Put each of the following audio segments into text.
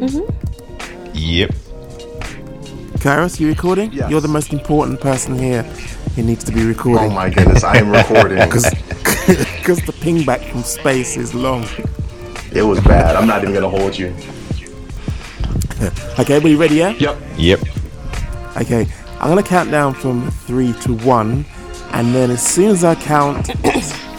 Mm-hmm. Yep. Kairos, you recording? Yes. You're the most important person here. He needs to be recording. Oh my goodness, I am recording. Because the ping back from space is long. it was bad. I'm not even gonna hold you. Okay, everybody ready, yeah? Yep. Yep. Okay, I'm gonna count down from three to one, and then as soon as I count,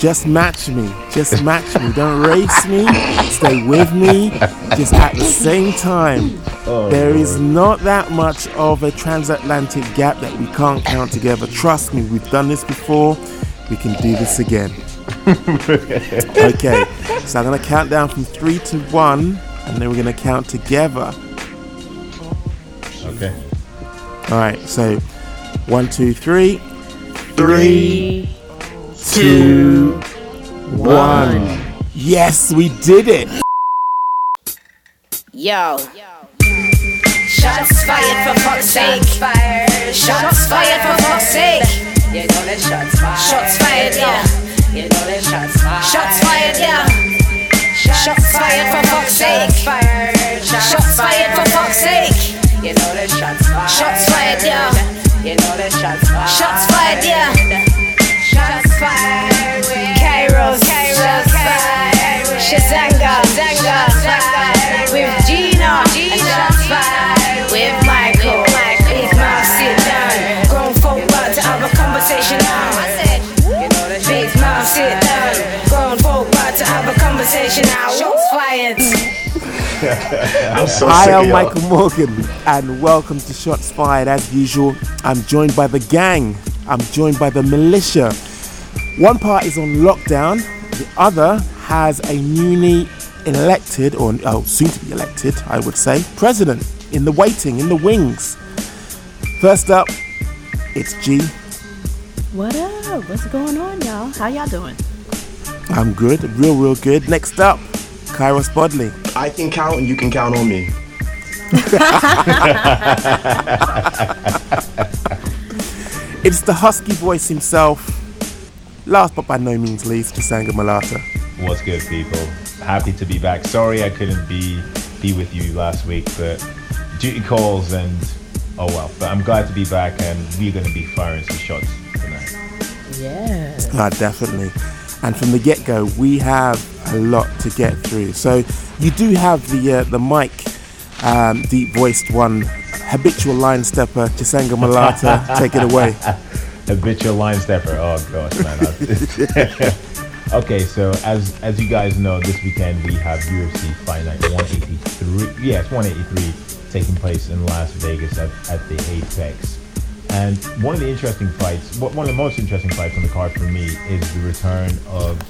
just match me. Just match me. Don't race me. Stay with me. Just at the same time. there is not that much of a transatlantic gap that we can't count together. Trust me, we've done this before. We can do this again. okay, so I'm gonna count down from three to one, and then we're gonna count together. Okay. All right, so one, two, three, three, two, one. Yes, we did it. Yo. Shots fired for fuck's sake. Shots fired for fuck's sake. Shots fired. Shots fired, yeah. Shots fired. Yeah. Shots fired for fuck's sake. Shots fired for fuck's sake. Shots fired. Yeah. Shots fired, yeah. I'm so Hi, sick I'm y'all. Michael Morgan, and welcome to Shots Fired. As usual, I'm joined by the gang. I'm joined by the militia. One part is on lockdown. The other has a newly elected, or oh, soon to be elected, I would say, president in the waiting, in the wings. First up, it's G. What up? What's going on, y'all? How y'all doing? I'm good, real, real good. Next up, Kairos Bodley. I can count and you can count on me. It's the husky voice himself. Last but by no means least, Chisanga Malata. What's good, people? Happy to be back. Sorry I couldn't be be with you last week, but duty calls and oh well. But I'm glad to be back, and we're going to be firing some shots tonight. Yeah. Ah, definitely. And from the get-go, we have a lot to get through. So you do have the uh, the mic, um, deep-voiced one, habitual line stepper, Chisanga Malata. Take it away. Habitual line stepper. Oh gosh, man. Okay, so as as you guys know, this weekend we have UFC Fight Night 183. Yes, 183 taking place in Las Vegas at, at the Apex. And one of the interesting fights, one one of the most interesting fights on the card for me is the return of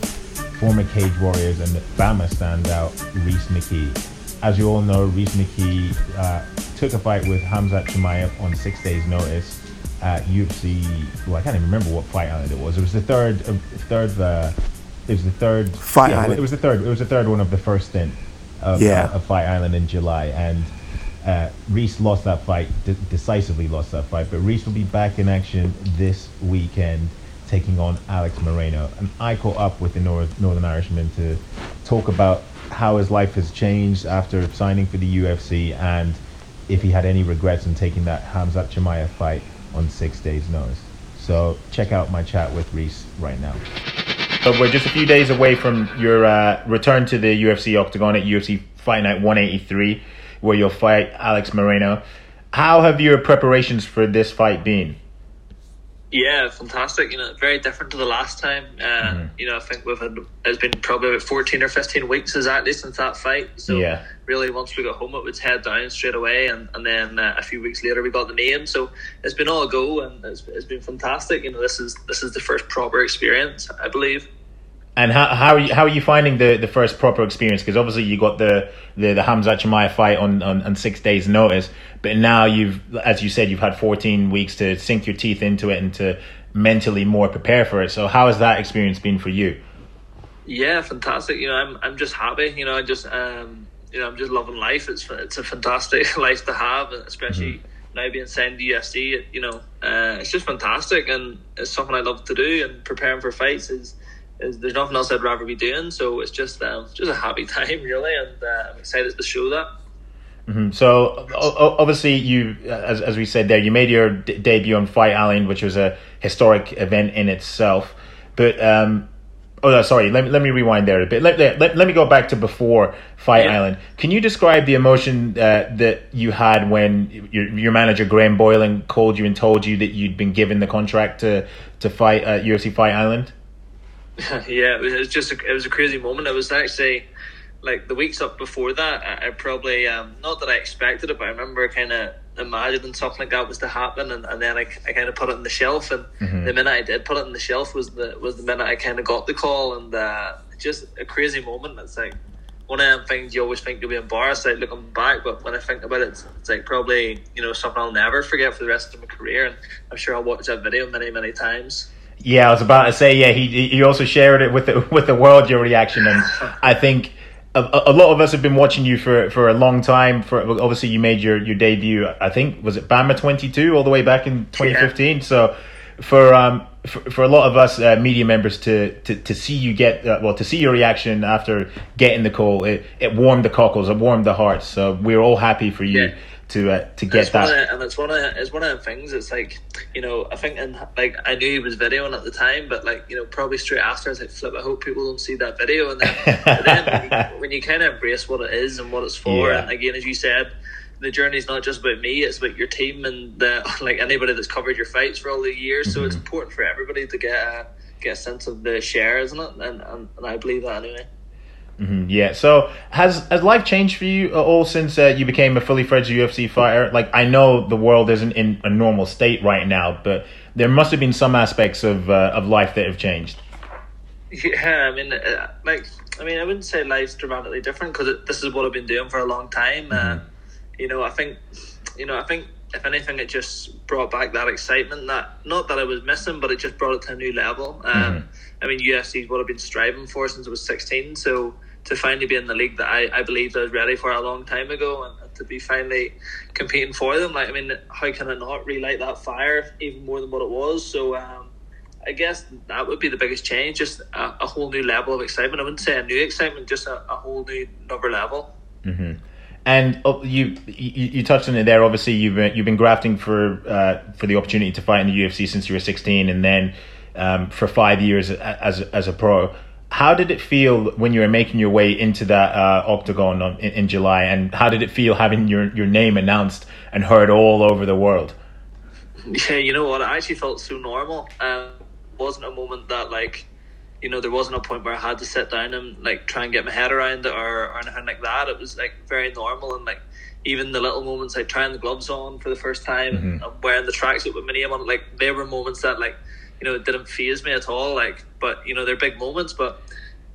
former Cage Warriors and BAMMA standout Rhys McKee. As you all know, Rhys McKee uh, took a fight with Hamzat Chimaev on six days' notice at UFC. Well, I can't even remember what fight island it was. It was the third, uh, third. Uh, it was the third Fight yeah, Island. It was the third. It was the third one of the first stint of, Yeah. uh, of Fight Island in July, and uh, Rhys lost that fight, de- decisively lost that fight. But Rhys will be back in action this weekend, taking on Alex Morono. And I caught up with the North, Northern Irishman to talk about how his life has changed after signing for the UFC and if he had any regrets in taking that Hamzat Chimaev fight on six days' notice. So check out my chat with Rhys right now. So we're just a few days away from your uh, return to the UFC octagon at UFC Fight Night 183, where you'll fight Alex Morono. How have your preparations for this fight been? Yeah, fantastic. You know, very different to the last time. Uh, Mm-hmm. You know, I think we've had it's been probably about fourteen or fifteen weeks exactly since that fight. So Yeah. really, once we got home, it was head down straight away, and and then uh, a few weeks later we got the name. So it's been all go, and it's, it's been fantastic. You know, this is this is the first proper experience, I believe. And how how are you, how are you finding the, the first proper experience? Because obviously you got the the, the Chimaev fight on, on, on six days' notice, but now you've, as you said, you've had 14 weeks to sink your teeth into it and to mentally more prepare for it. So how has that experience been for you? Yeah, fantastic. You know, I'm I'm just happy. You know, I just um, you know, I'm just loving life. It's it's a fantastic life to have, especially now being signed to UFC. You know, uh, it's just fantastic, and it's something I love to do. And preparing for fights is. Is, there's nothing else I'd rather be doing, so it's just um, just a happy time, really, and uh, I'm excited to show that. So o- o- obviously, you, as, as we said there, you made your d- debut on Fight Island, which was a historic event in itself. But um, oh, no, sorry, let me let me rewind there a bit. Let, let, let me go back to before Fight Yeah. Island. Can you describe the emotion uh, that you had when your your manager Graham Boylan called you and told you that you'd been given the contract to to fight at UFC Fight Island? yeah, it was, it was just a, it was a crazy moment. It was actually like the weeks up before that. I, I probably um, not that I expected it, but I remember kind of imagining something like that was to happen, and, and then I, I kind of put it on the shelf. And the minute I did put it on the shelf was the was the minute I kind of got the call, and uh, just a crazy moment. It's like one of them things you always think you'll be embarrassed like looking back, but when I think about it, it's, it's like probably you know something I'll never forget for the rest of my career, and I'm sure I'll watch that video many many times. Yeah, I was about to say. Yeah, he he also shared it with the with the world your reaction, and I think a, a lot of us have been watching you for, for a long time. For obviously, you made your, your debut. I think was it BAMMA twenty two all the way back in twenty fifteen. So for um for, for a lot of us uh, media members to, to, to see you get uh, well to see your reaction after getting the call, it, it warmed the cockles, it warmed the hearts. So we're all happy for you Yeah. To uh, to get it's one that. of, and it's one of it's one of the things. It's like you know, I think and like I knew he was videoing at the time, but like you know, probably straight after, I was like, "Flip! I hope people don't see that video." And then, then when, you, when you kind of embrace what it is and what it's for, Yeah. and again, as you said, the journey's not just about me; it's about your team and the, like anybody that's covered your fights for all the years. So it's important for everybody to get a get a sense of the share, isn't it? And and, and I believe that anyway. Yeah. So has has life changed for you at all since uh, you became a fully fledged UFC fighter? Like I know the world isn't in a normal state right now, but there must have been some aspects of uh, of life that have changed. Yeah, I mean, uh, like, I mean, I wouldn't say life's dramatically different because this is what I've been doing for a long time. Uh, you know, I think, you know, I think if anything, it just brought back that excitement that not that I was missing, but it just brought it to a new level. Um, I mean, UFC is what I've been striving for since I was sixteen. So to finally be in the league that I, I believed I was ready for a long time ago, and, to be finally competing for them, like, I mean, how can I not relight that fire even more than what it was? So. Um, I guess that would be the biggest change, just a, a whole new level of excitement. I wouldn't say a new excitement, just a, a whole new number level. And oh, you, you you touched on it there. Obviously, you've been, you've been grafting for uh, for the opportunity to fight in the UFC since you were sixteen, and then um, for five years as as a pro. How did it feel when you were making your way into that uh, octagon on, in, in July? And how did it feel having your, your name announced and heard all over the world? Yeah, you know what? I actually felt so normal. Um, it wasn't a moment that like, you know, there wasn't a point where I had to sit down and like try and get my head around it or, or anything like that. It was like very normal and like even the little moments like trying the gloves on for the first time and I'm wearing the tracksuit with my name on it, like they were moments that like, you know, it didn't phase me at all. Like, but you know, they're big moments, but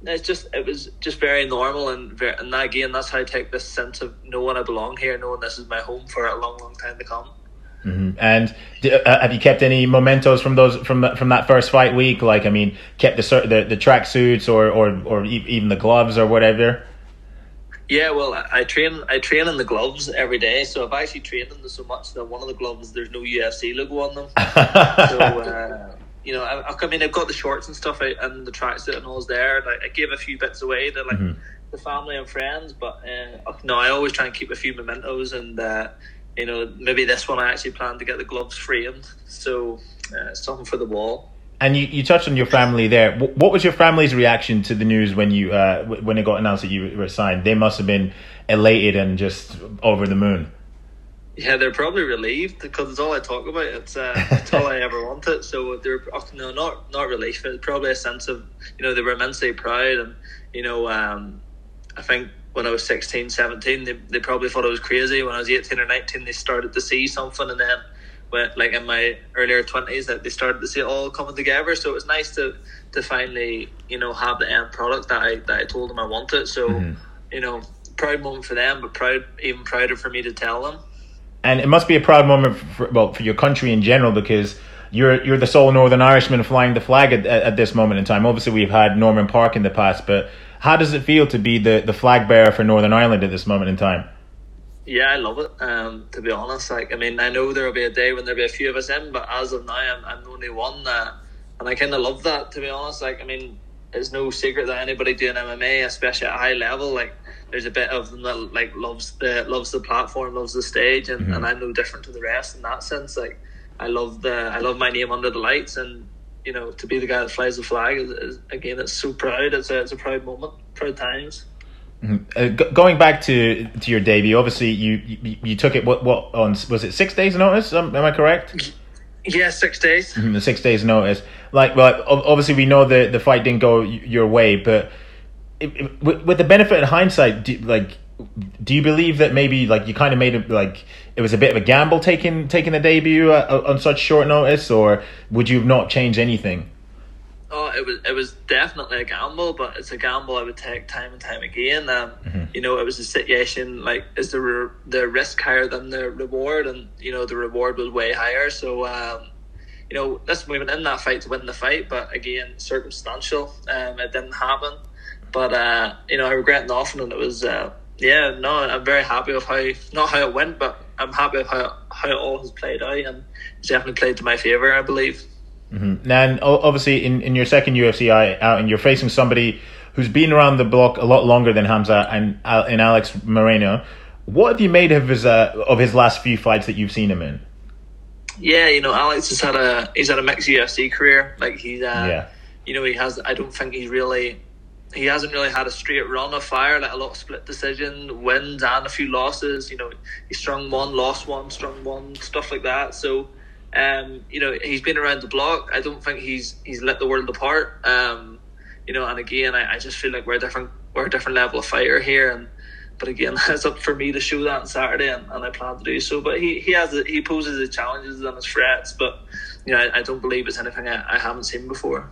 it's just it was just very normal and very, and that, again that's how I take this sense of knowing I belong here, knowing this is my home for a long, long time to come. And d- uh, have you kept any mementos from those from that- from that first fight week? Like, I mean, kept the the, the track suits or or or even the gloves or whatever. Yeah, well, I, I train. I train in the gloves every day, so I've actually trained in them so much that one of the gloves there's no UFC logo on them. so uh, you know, I, I mean, I've got the shorts and stuff out and the tracksuit and all's there. And I, I gave a few bits away to like the family and friends, but uh, no, I always try and keep a few mementos. And uh, you know, maybe this one I actually plan to get the gloves framed, so uh, something for the wall. And you, you touched on your family there. What was your family's reaction to the news when you uh, when it got announced that you were signed? They must have been elated and just over the moon. Yeah, they're probably relieved because it's all I talk about. It's uh, it's all I ever wanted. So they're oh, no, not not relief. It's probably a sense of you know they were immensely proud, and you know um, I think when I was 16, 17, they they probably thought I was crazy. When I was eighteen or nineteen, they started to see something, and then when like in my earlier twenties, that they started to see it all coming together. So it was nice to to finally you know have the end product that I that I told them I wanted. So you know proud moment for them, but proud even prouder for me to tell them. And it must be a proud moment for, well for your country in general because you're you're the sole Northern Irishman flying the flag at, at, this moment in time. Obviously, we've had Norman Parke in the past, but how does it feel to be the, the flag bearer for Northern Ireland at this moment in time? Yeah, I love it. Um, to be honest, like I mean, I know there'll be a day when there'll be a few of us in, but as of now, I'm, I'm the only one, uh, and I kind of love that. To be honest, like I mean, it's no secret that anybody doing MMA, especially at a high level, like there's a bit of them that like loves the loves the platform, loves the stage, and, and I'm no different to the rest in that sense. Like I love the I love my name under the lights, and you know to be the guy that flies the flag is, is again it's so proud. It's a it's a proud moment, proud times. Uh, g- going back to to your debut, obviously you, you you took it what what on was it six days notice? Um, am I correct? Yeah, six days. Mhm, The six days notice. Like, well, obviously we know the the fight didn't go y- your way, but if, if, with, with the benefit of hindsight, do, like, do you believe that maybe like you kind of made it like it was a bit of a gamble taking taking a debut uh, on such short notice, or would you not changed anything? Oh, it was it was definitely a gamble, but it's a gamble I would take time and time again. Um, You know, it was a situation like is the re- the risk higher than the reward, and you know the reward was way higher. So, um, you know, listen, we went in that fight to win the fight, but again, circumstantial. Um, it didn't happen, but uh, you know, I regret nothing, and it was uh, yeah, no, I'm very happy with how not how it went, but I'm happy with how how it all has played out, and it's definitely played to my favor, I believe. And obviously, in, in your second UFC out, and you're facing somebody who's been around the block a lot longer than Hamza and Al- and Alex Morono. What have you made of his uh, of his last few fights that you've seen him in? Yeah, you know, Alex has had a he's had a mixed UFC career. Like he's, uh, Yeah. you know, he has. I don't think he's really. He hasn't really had a straight run of fire, like a lot of split decision wins and a few losses. You know, he strung one, lost one, strung one, stuff like that. So, um, you know, he's been around the block. I don't think he's he's lit the world apart. Um, you know, and again, I, I just feel like we're different we're a different level of fighter here, and but again, it's up for me to show that on Saturday, and, and I plan to do so. But he he has he poses his challenges and his threats, but you know, I, I don't believe it's anything I, I haven't seen before.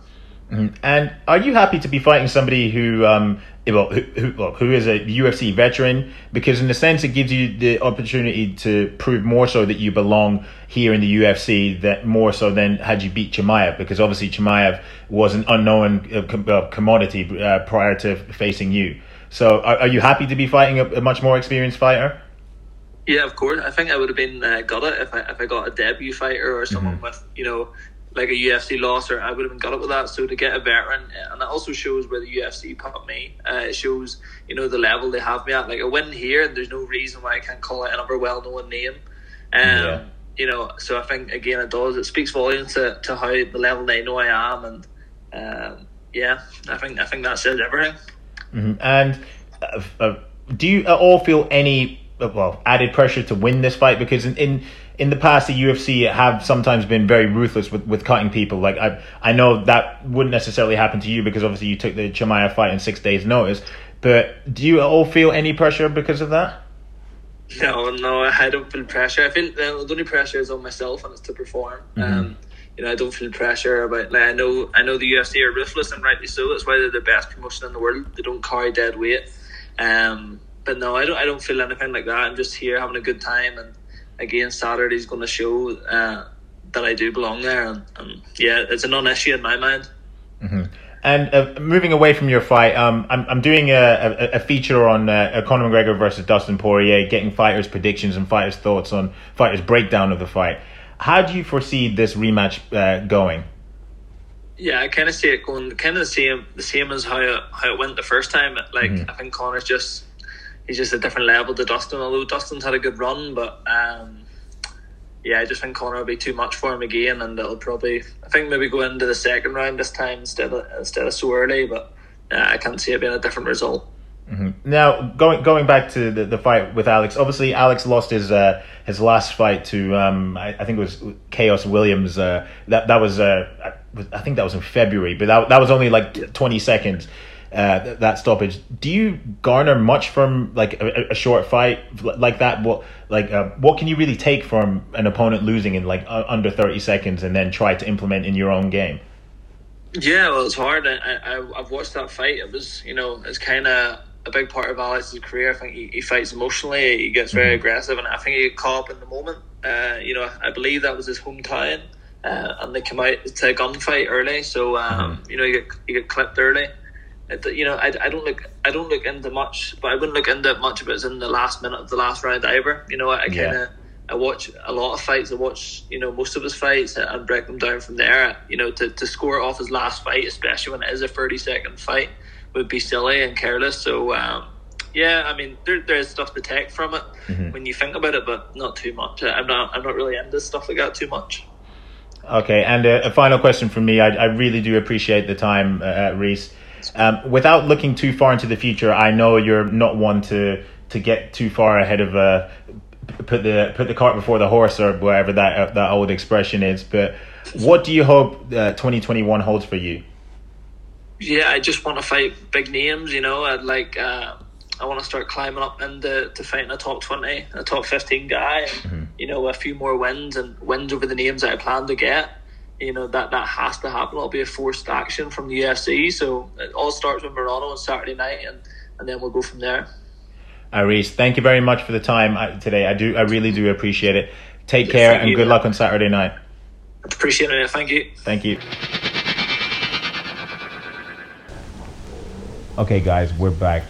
And are you happy to be fighting somebody who, um, well, who, who, who is a UFC veteran? Because in a sense, it gives you the opportunity to prove more so that you belong here in the UFC, that more so than had you beat Chimaev. Because obviously Chimaev was an unknown uh, uh, commodity uh, prior to facing you. So are, are you happy to be fighting a, a much more experienced fighter? Yeah, of course. I think I would have been uh, got it if I if I got a debut fighter or someone with you know like a UFC loss, or I would have been got it with that. So to get a veteran, uh, and it also shows where the UFC put me. Uh, it shows you know the level they have me at. Like a win here, and there's no reason why I can't call it another well known name. Um, Yeah. You know, so I think again it does. It speaks volumes to, to how the level they know I am, and um, yeah, I think I think that says everything. And uh, uh, do you at all feel any uh, well added pressure to win this fight? Because in, in in the past, the UFC have sometimes been very ruthless with, with cutting people. Like I I know that wouldn't necessarily happen to you because obviously you took the Chimaev fight in six days' notice. But do you at all feel any pressure because of that? No, no, I don't feel pressure. I feel uh, the only pressure is on myself, and it's to perform. Um, you know, I don't feel pressure about. Like, I know, I know the UFC are ruthless, and rightly so. That's why they're the best promotion in the world. They don't carry dead weight. Um, but no, I don't. I don't feel anything like that. I'm just here having a good time, and again, Saturday's going to show uh, that I do belong there. And, and yeah, it's a non-issue in my mind. And uh, moving away from your fight, um, I'm I'm doing a, a, a feature on uh, Conor McGregor versus Dustin Poirier, getting fighters' predictions and fighters' thoughts on fighters' breakdown of the fight. How do you foresee this rematch uh, going? Yeah, I kind of see it going kind of the same, the same as how it, how it went the first time. Like I think Conor's just he's just a different level to Dustin. Although Dustin's had a good run, but um, yeah, I just think Conor will be too much for him again, and it'll probably I think maybe go into the second round this time instead of instead of so early. But uh, I can't see it being a different result. Now, going going back to the, the fight with Alex, obviously Alex lost his uh, his last fight to um, I, I think it was Khaos Williams. Uh, that that was uh, I think that was in February, but that that was only like twenty seconds. Uh, th- that stoppage. Do you garner much from like a, a short fight like that? What like uh, what can you really take from an opponent losing in like uh, under thirty seconds and then try to implement in your own game? Yeah, well, it's hard. I, I I've watched that fight. It was you know it's kind of a big part of Alex's career. I think he, he fights emotionally. He gets very aggressive, and I think he got caught up in the moment. Uh, you know, I believe that was his hometown, uh, and they come out to a gunfight early. So um, you know, you get you get clipped early. It, you know, I, I don't look I don't look into much, but I wouldn't look into much if it's in the last minute of the last round either. You know, I kind of Yeah. I watch a lot of fights. I watch, you know, most of his fights and break them down from there. You know, to, to score off his last fight, especially when it is a 30 second fight, would be silly and careless. So, um, yeah, I mean, there, there is stuff to take from it when you think about it, but not too much. I'm not, I'm not really into stuff like that too much. Okay, and a, a final question from me. I, I really do appreciate the time, uh, Rhys. Um, without looking too far into the future, I know you're not one to to get too far ahead of uh, put the put the cart before the horse or whatever that uh, that old expression is. But what do you hope uh, 2021 holds for you? yeah, I just want to fight big names. You know, I'd like uh, I want to start climbing up into to fighting a top twenty, a top fifteen guy, and you know, a few more wins and wins over the names that I plan to get. You know that that has to happen. It'll be a forced action from the UFC. So it all starts with Morono on Saturday night, and and then we'll go from there. Rhys, thank you very much for the time uh, today. I do, I really do appreciate it. Take care and you. good luck on Saturday night. Appreciate it. Thank you. Thank you. Okay, guys, we're back.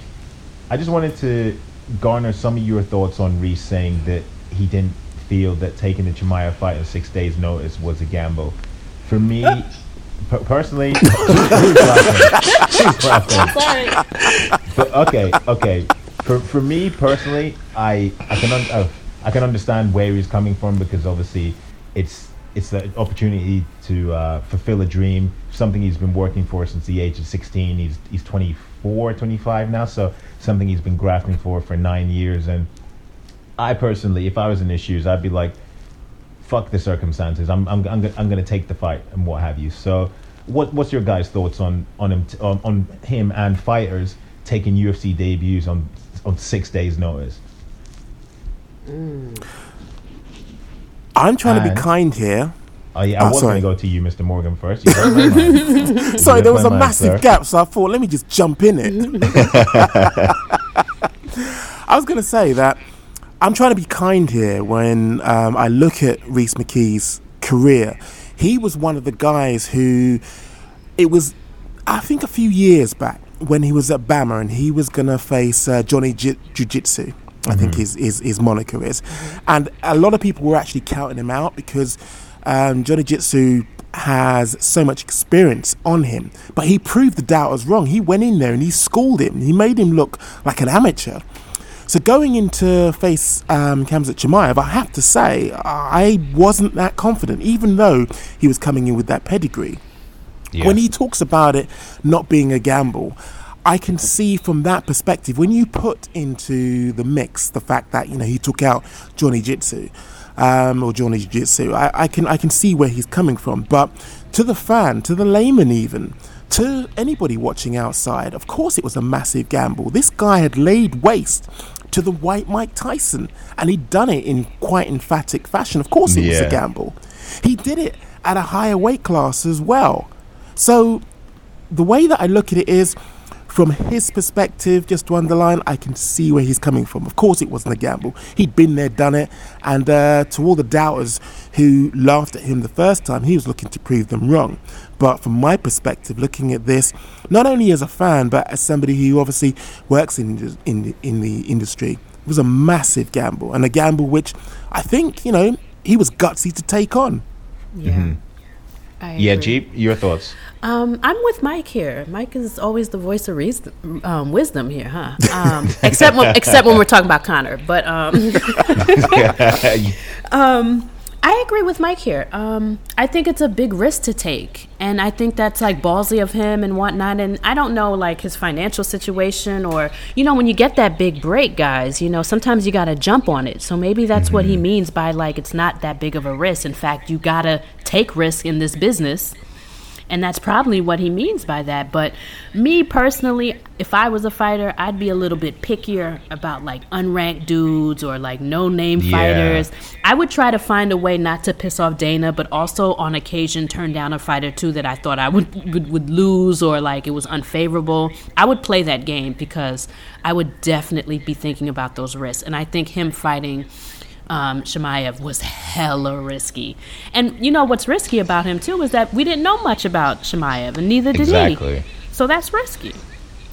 I just wanted to garner some of your thoughts on Rhys saying that he didn't feel that taking the Chimaev fight at six days' notice was a gamble. For me, per- personally, who's laughing? Who's laughing? Sorry. But, okay, okay. For for me personally, I I can un- uh, I can understand where he's coming from because obviously it's it's the opportunity to uh, fulfill a dream, something he's been working for since the age of 16. He's he's 24, 25 now, so something he's been grafting for for nine years. And I personally, if I was in his shoes, I'd be like, fuck the circumstances. I'm I'm I'm, I'm gonna take the fight and what have you. So, what what's your guys' thoughts on on him t- on, on him and fighters taking UFC debuts on on six days' notice? Mm. I'm trying to be kind here. Oh yeah, I Oh, was gonna go to you, Mr. Morgan, first. Sorry, there was a mind, massive sir. gap, so I thought, let me just jump in it. I was going to say that I'm trying to be kind here when um, I look at Rhys McKee's career. He was one of the guys who, it was, I think, a few years back when he was at BAMMA and he was going to face uh, Johnny Jiu Jitsu. I think his, his his moniker is, and a lot of people were actually counting him out because um, Johnny Jitsu has so much experience on him, but he proved the doubters wrong. He went in there and he schooled him. He made him look like an amateur. So going into face um, Hamzat Chimaev, I have to say I wasn't that confident, even though he was coming in with that pedigree. When he talks about it not being a gamble, I can see from that perspective when you put into the mix the fact that you know he took out Johnny Jitsu um, or Johnny Jiu Jitsu, I, I can I can see where he's coming from. But to the fan, to the layman, even to anybody watching outside, of course it was a massive gamble. This guy had laid waste to the white Mike Tyson, and he'd done it in quite emphatic fashion. Of course, it was a gamble. He did it at a higher weight class as well. So the way that I look at it is from his perspective, just to underline, I can see where he's coming from. Of course, it wasn't a gamble. He'd been there, done it. And uh, to all the doubters who laughed at him the first time, he was looking to prove them wrong. But from my perspective, looking at this, not only as a fan, but as somebody who obviously works in, in, in the industry, it was a massive gamble. And a gamble which I think, you know, he was gutsy to take on. Yeah. I Yeah, agree. Jeep, your thoughts? Um, I'm with Mike here. Mike is always the voice of reason, um, wisdom here, huh? Um, except when, except when we're talking about Conor. But um, um, I agree with Mike here. Um, I think it's a big risk to take, and I think that's like ballsy of him and whatnot. And I don't know like his financial situation, or you know, when you get that big break, guys, you know, sometimes you got to jump on it. So maybe that's what he means by like it's not that big of a risk. In fact, you got to take risk in this business. And that's probably what he means by that. But me personally, if I was a fighter, I'd be a little bit pickier about like unranked dudes or like no name Yeah. fighters. I would try to find a way not to piss off Dana, but also on occasion turn down a fighter too that I thought I would, would, would lose or like it was unfavorable. I would play that game because I would definitely be thinking about those risks. And I think him fighting um, Chimaev was hella risky. And you know what's risky about him too is that we didn't know much about Chimaev, and neither did Exactly. he. So that's risky.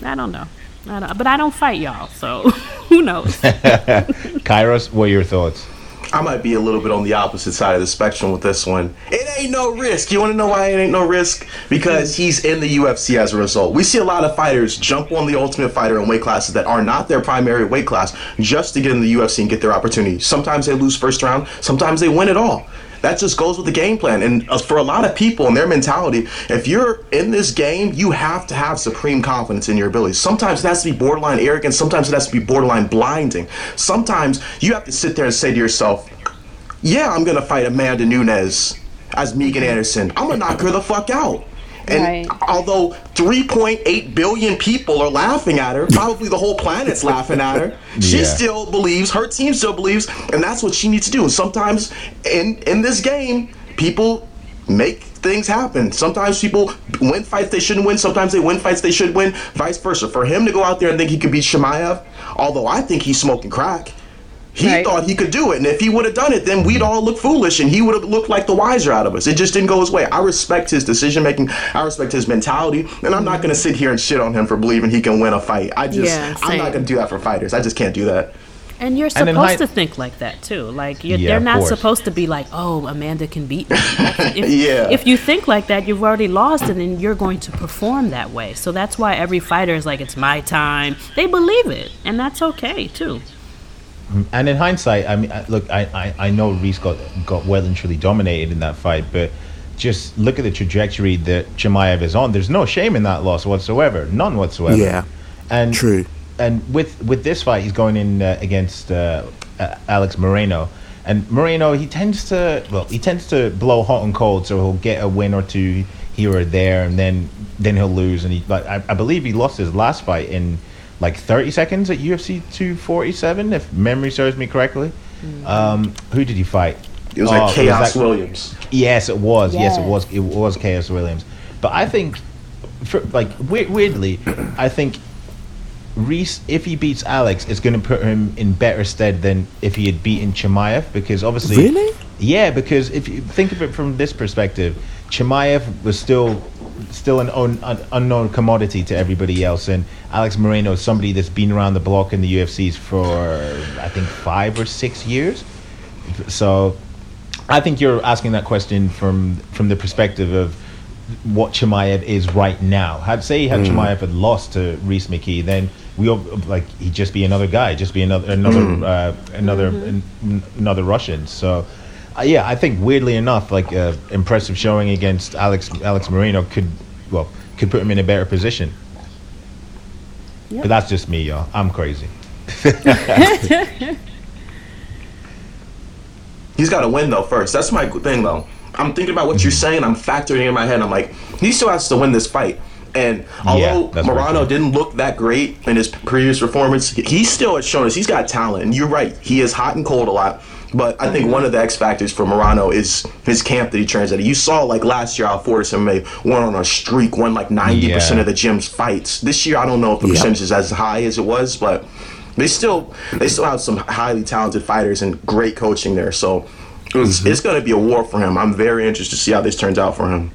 I don't know. I don't, but I don't fight y'all, so who knows? Kairos, what are your thoughts? I might be a little bit on the opposite side of the spectrum with this one. It ain't no risk. You want to know why it ain't no risk? Because he's in the UFC as a result. We see a lot of fighters jump on the Ultimate Fighter in weight classes that are not their primary weight class just to get in the UFC and get their opportunity. Sometimes they lose first round, sometimes they win it all. That just goes with the game plan. And uh, for a lot of people and their mentality, if you're in this game, you have to have supreme confidence in your abilities. Sometimes it has to be borderline arrogance. Sometimes it has to be borderline blinding. Sometimes you have to sit there and say to yourself, yeah, I'm going to fight Amanda Nunes as Megan Anderson. I'm going to knock her the fuck out. And Right. although 3.8 billion people are laughing at her, probably the whole planet's laughing at her, she Yeah. still believes, her team still believes, and that's what she needs to do. And sometimes in in this game, people make things happen. Sometimes people win fights they shouldn't win. Sometimes they win fights they should win. Vice versa. For him to go out there and think he could beat Chimaev, although I think he's smoking crack. He Right. thought he could do it, and if he would have done it, then we'd all look foolish, and he would have looked like the wiser out of us. It just didn't go his way. I respect his decision making. I respect his mentality, and I'm not going to sit here and shit on him for believing he can win a fight. I just, Yeah, I'm not going to do that for fighters. I just can't do that. And you're And in supposed high- to think like that too. Like you're, Yeah, they're not supposed to be like, "Oh, Amanda can beat me." If, Yeah. if you think like that, you've already lost, and then you're going to perform that way. So that's why every fighter is like, "It's my time." They believe it, and that's okay too. And in hindsight, I mean, look, I, I, I know Rhys got got well and truly dominated in that fight, but just look at the trajectory that Chimaev is on. There's no shame in that loss whatsoever, none whatsoever. Yeah, and true. And with with this fight, he's going in uh, against uh, uh, Alex Morono, and Morono he tends to well he tends to blow hot and cold, so he'll get a win or two here or there, and then then he'll lose. And he like I, I believe he lost his last fight in like 30 seconds at UFC 247, if memory serves me correctly. Um, who did he fight? It was Oh, like Khaos that- Williams. Yes, it was. Yes, it was. It was Khaos Williams. But I think, for, like we- weirdly, I think Rhys, if he beats Alex, it's going to put him in better stead than if he had beaten Chimaev because obviously, Really? yeah. Because if you think of it from this perspective, Chimaev was still still an un, un, unknown commodity to everybody else, and Alex Morono is somebody that's been around the block in the UFCs for I think five or six years. So I think you're asking that question from from the perspective of what Chimaev is right now. Had say had Chimaev had lost to Rhys McKee, then we all like he'd just be another guy, just be another another uh, another an, another Russian. So. Uh, yeah, I think weirdly enough, like uh, impressive showing against Alex Alex Morono could well could put him in a better position. Yep. But that's just me, y'all. I'm crazy. He's got to win though first. That's my thing though. I'm thinking about what you're mm-hmm. saying. I'm factoring in my head. I'm like, he still has to win this fight. And although that's very Morono didn't look that great in his previous performance, he still has shown us he's got talent. And you're right, he is hot and cold a lot. But I think one of the X factors for Morono is his camp that he trains at. You saw like last year, Alfortis MMA went on a streak, won like 90% Yeah. of the gym's fights. This year, I don't know if the Yeah. percentage is as high as it was, but they still they still have some highly talented fighters and great coaching there. So it's, mm-hmm. it's going to be a war for him. I'm very interested to see how this turns out for him.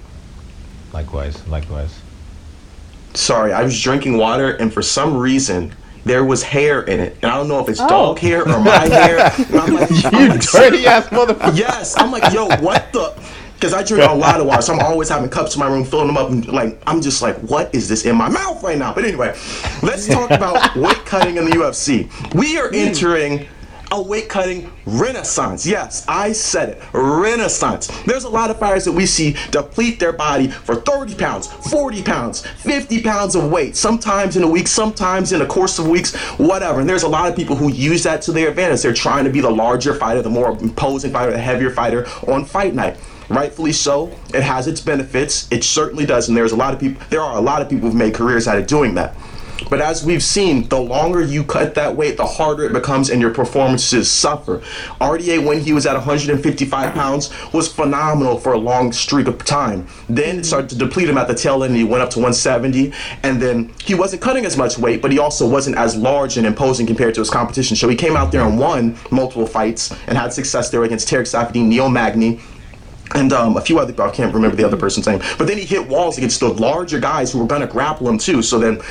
Likewise, likewise. Sorry, I was drinking water and for some reason there was hair in it, and I don't know if it's oh. dog hair or my hair. And I'm like, I'm like, Dirty ass motherfucker. yes, I'm like, yo, what the? Because I drink a lot of water, so I'm always having cups in my room, filling them up, and like, I'm just like, what is this in my mouth right now? But anyway, let's talk about weight cutting in the UFC. We are hmm. entering a weight cutting renaissance. Yes, I said it, renaissance. There's a lot of fighters that we see deplete their body for 30 pounds, 40 pounds, 50 pounds of weight, sometimes in a week, sometimes in a course of weeks, whatever. And there's a lot of people who use that to their advantage. They're trying to be the larger fighter, the more imposing fighter, the heavier fighter on fight night. Rightfully so. It has its benefits. It certainly does. And there's a lot of people, there are a lot of people who've made careers out of doing that. But as we've seen, the longer you cut that weight, the harder it becomes and your performances suffer. RDA, when he was at 155 pounds, was phenomenal for a long streak of time. Then it started to deplete him at the tail end and he went up to 170. And then he wasn't cutting as much weight, but he also wasn't as large and imposing compared to his competition. So he came out there and won multiple fights and had success there against Tarec Saffiedine, Neil Magny, and um, a few other I can't remember the other person's name. But then he hit walls against the larger guys who were gonna grapple him too. So then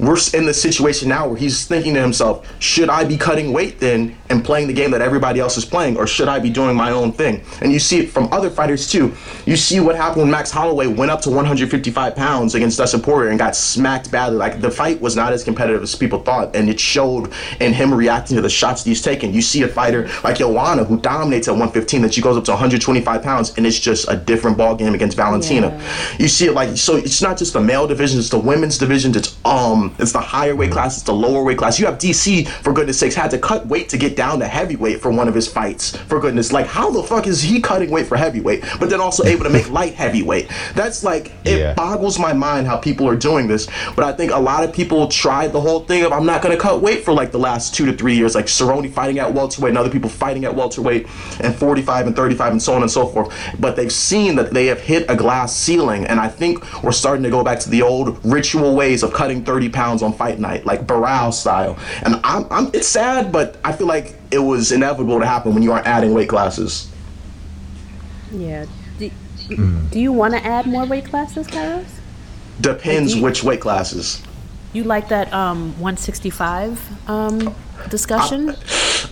we're in the situation now where he's thinking to himself, should I be cutting weight then and playing the game that everybody else is playing, or should I be doing my own thing? And you see it from other fighters too. You see what happened when Max Holloway went up to 155 pounds against Dustin Poirier and got smacked badly. Like the fight was not as competitive as people thought, and it showed in him reacting to the shots he's taken. You see a fighter like Joanna who dominates at 115, that she goes up to 125 pounds, and it's just a different ball game against Valentina. Yeah. You see it like so. It's not just the male division; it's the women's division. It's um, it's the higher weight class, it's the lower weight class. You have DC for goodness sakes had to cut weight to get down to heavyweight for one of his fights. For goodness, like how the fuck is he cutting weight for heavyweight, but then also able to make light heavyweight? That's like it Yeah. boggles my mind how people are doing this. But I think a lot of people tried the whole thing of I'm not going to cut weight for like the last two to three years, like Cerrone fighting at welterweight and other people fighting at welterweight and 45 and 35 and so on and so forth. But they've seen that they have hit a glass ceiling, and I think we're starting to go back to the old ritual ways of cutting 30 pounds on fight night, like Barao style. And I'm, I'm it's sad, but I feel like it was inevitable to happen when you aren't adding weight classes. Yeah. Do, do you want to add more weight classes, Kairos? Depends you- which weight classes. You like that um 165 um discussion?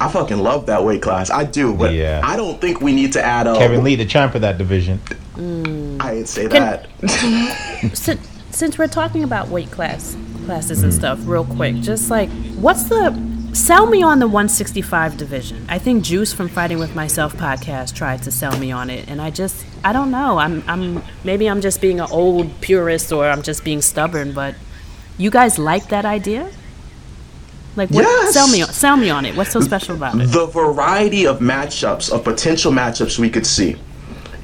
I fucking love that weight class. I do, but Yeah. I don't think we need to add a. Kevin Lee, the champ of that division. I didn't say Can- that. since, since we're talking about weight class classes and stuff real quick. Just like what's the sell me on the 165 division. I think juice from fighting with myself podcast tried to sell me on it and i just i don't know. I'm i'm maybe i'm just being an old purist or i'm just being stubborn but you guys like that idea? Like what Yes. sell me sell me on it. What's so special about it? The variety of matchups, of potential matchups we could see.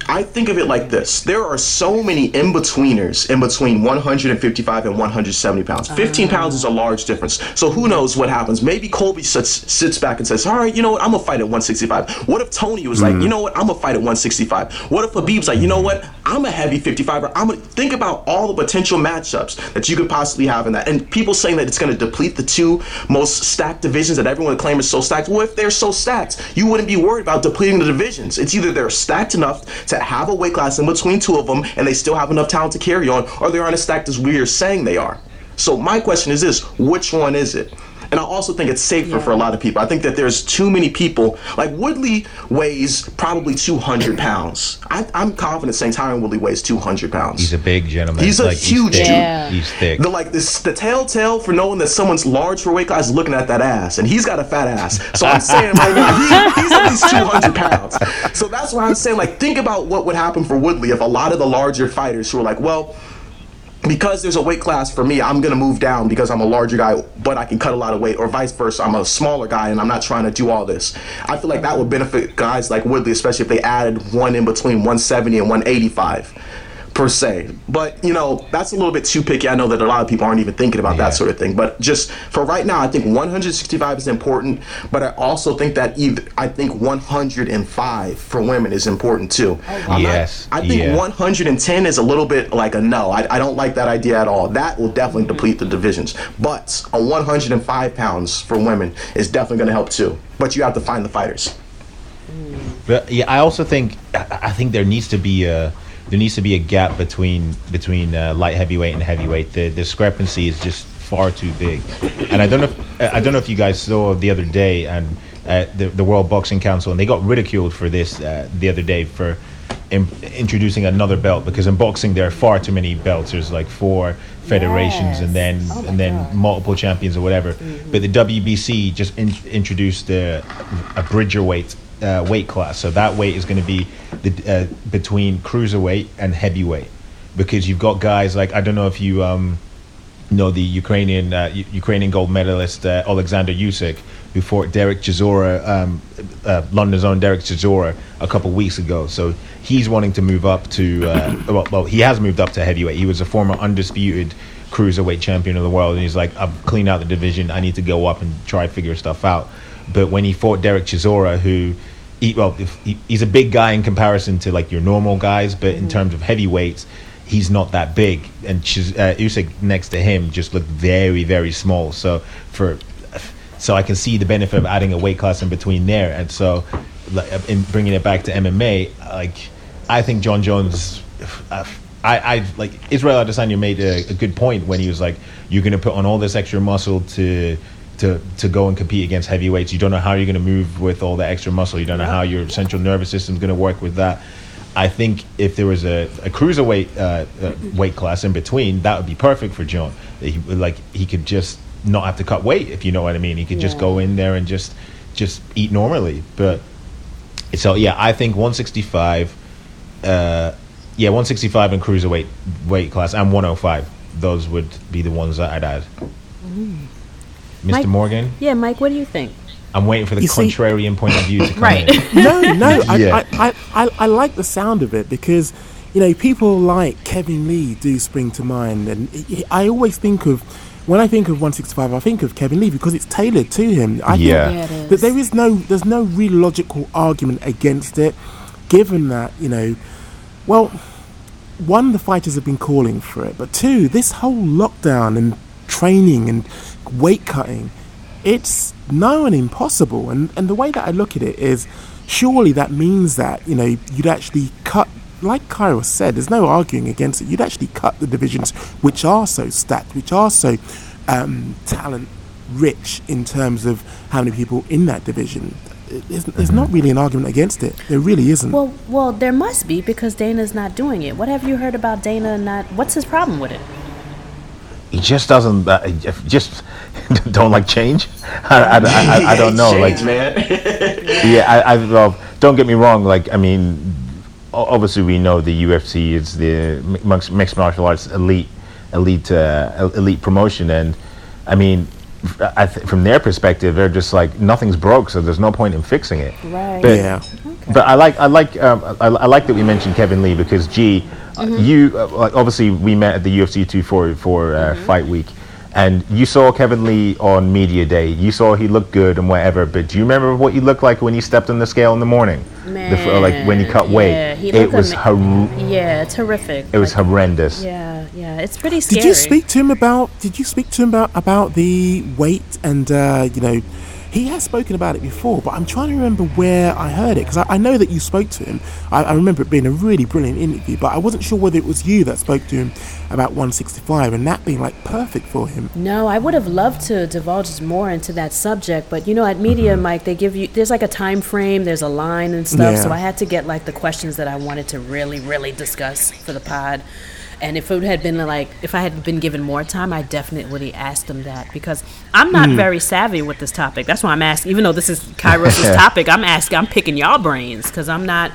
I think of it like this: there are so many in betweeners in between 155 and 170 pounds. 15 ah. pounds is a large difference. So who knows what happens? Maybe Colby sits sits back and says, "All right, you know what? I'm gonna fight at 165." What if Tony was like, hmm. "You know what? I'm gonna fight at 165." What if Khabib's like, "You know what? I'm a heavy 55er. I'm gonna think about all the potential matchups that you could possibly have in that." And people saying that it's gonna deplete the two most stacked divisions that everyone claims is so stacked. Well, if they're so stacked, you wouldn't be worried about depleting the divisions. It's either they're stacked enough to have a weight class in between two of them and they still have enough talent to carry on, or they aren't as stacked as we are saying they are. So my question is this: which one is it? And I also think it's safer for a lot of people. I think that there's too many people. Like Woodley weighs probably 200 pounds. I, I'm confident saying Tyron Woodley weighs 200 pounds. He's a big gentleman. He's a like, huge thick. dude. Yeah. He's thick. The like this the telltale for knowing that someone's large for weight class is looking at that ass, and he's got a fat ass. So I'm saying right now he, he's at least 200 pounds. So that's why I'm saying like think about what would happen for Woodley if a lot of the larger fighters who are like, well, because there's a weight class for me, I'm gonna move down because I'm a larger guy, but I can cut a lot of weight, or vice versa. I'm a smaller guy and I'm not trying to do all this. I feel like that would benefit guys like Woodley, especially if they added one in between 170 and 185 per se. But you know, that's a little bit too picky. I know that a lot of people aren't even thinking about Yeah. that sort of thing. But just for right now, I think 165 is important. But I also think that either I think 105 for women is important too. Oh, Not- Yes, I think yeah. 110 is a little bit like a no. I, I don't like that idea at all. That will definitely mm-hmm. deplete the divisions. But a 105 pounds for women is definitely going to help too. But you have to find the fighters. But yeah, I also think I think there needs to be a there needs to be a gap between between uh, light heavyweight and heavyweight. The discrepancy is just far too big, and I don't know if, I don't know if you guys saw the other day and uh, the the World Boxing Council and they got ridiculed for this uh, the other day for. In, introducing another belt because in boxing there are far too many belts. There's like four federations and then and then multiple champions or whatever. But the WBC just in, introduced a, a bridger weight uh, weight class. So that weight is going to be the uh, between cruiserweight and heavyweight because you've got guys like I don't know if you um, know the Ukrainian uh, U- Ukrainian gold medalist uh, Alexander Usyk who fought Derek Chisora, um, uh, London's own Derek Chisora, a couple weeks ago. So he's wanting to move up to uh, well, well, he has moved up to heavyweight. He was a former undisputed cruiserweight champion of the world, and he's like, I've cleaned out the division. I need to go up and try figure stuff out. But when he fought Derek Chisora, who he, well, if he, he's a big guy in comparison to like your normal guys, but in terms of heavyweights, he's not that big. And Chiz, uh, Usyk next to him just looked very, very small. So for so I can see the benefit of adding a weight class in between there. And so, like, in bringing it back to MMA, like I think Jon Jones, uh, I, I like Israel Adesanya made a, a good point when he was like, "You're going to put on all this extra muscle to." To, to go and compete against heavyweights, you don't know how you're going to move with all the extra muscle. You don't know how your central nervous system is going to work with that. I think if there was a, a cruiserweight uh, uh, weight class in between, that would be perfect for Jon. He, like he could just not have to cut weight, if you know what I mean. He could just go in there and just just eat normally. But so yeah, I think 165, uh, yeah, 165 and cruiserweight weight class and 105. Those would be the ones that I'd add. Mr. Mike- Morgan, Yeah, Mike, what do you think? I'm waiting for the You see- contrarian point of view to come Right. in. no, no, I, Yeah. I, I, I, I like the sound of it because, you know, people like Kevin Lee do spring to mind, and I- I always think of when I think of 165, I think of Kevin Lee because it's tailored to him. I Yeah. think Yeah, it that is. there is no, there's no real logical argument against it, given that you know, well, one, the fighters have been calling for it, but two, this whole lockdown and training and weight cutting, it's no and impossible. And and the way that I look at it is, surely that means that you know you'd actually cut. Like Kairos said, there's no arguing against it. You'd actually cut the divisions which are so stacked, which are so um, talent rich in terms of how many people in that division. There's, there's not really an argument against it. There really isn't. Well, well, there must be because Dana's not doing it. What have you heard about Dana not? What's his problem with it? He just doesn't uh, just don't like change I, I, I, I don't know like man. yeah I, I well, don't get me wrong like I mean obviously we know the UFC is the mi- mixed, martial arts elite elite uh, elite promotion and I mean th- from their perspective they're just like nothing's broke so there's no point in fixing it Right. but, Yeah. but I like I like um, I, I like that we mentioned Kevin Lee because G, uh, you uh, like obviously we met at the UFC two for for uh, fight week, and you saw Kevin Lee on media day. You saw he looked good and whatever. But do you remember what he looked like when he stepped on the scale in the morning? The uh, like when he cut weight, yeah, he it was ama- hor- Yeah, terrific. horrific. it was Like, horrendous. Yeah, yeah, it's pretty scary. Did you speak to him about? Did you speak to him about about the weight and uh, you know? He has spoken about it before, but I'm trying to remember where I heard it because I, I know that you spoke to him. I, I remember it being a really brilliant interview, but I wasn't sure whether it was you that spoke to him about 165 and that being like perfect for him. No, I would have loved to divulge more into that subject, but you know, at Media Mike, they give you there's like a time frame, there's a line and stuff. So I had to get like the questions that I wanted to really, really discuss for the pod. And if it had been like, if I had been given more time, I definitely would have asked them that because I'm not very savvy with this topic. That's why I'm asking. Even though this is Kairos' topic, I'm asking. I'm picking y'all brains because I'm not.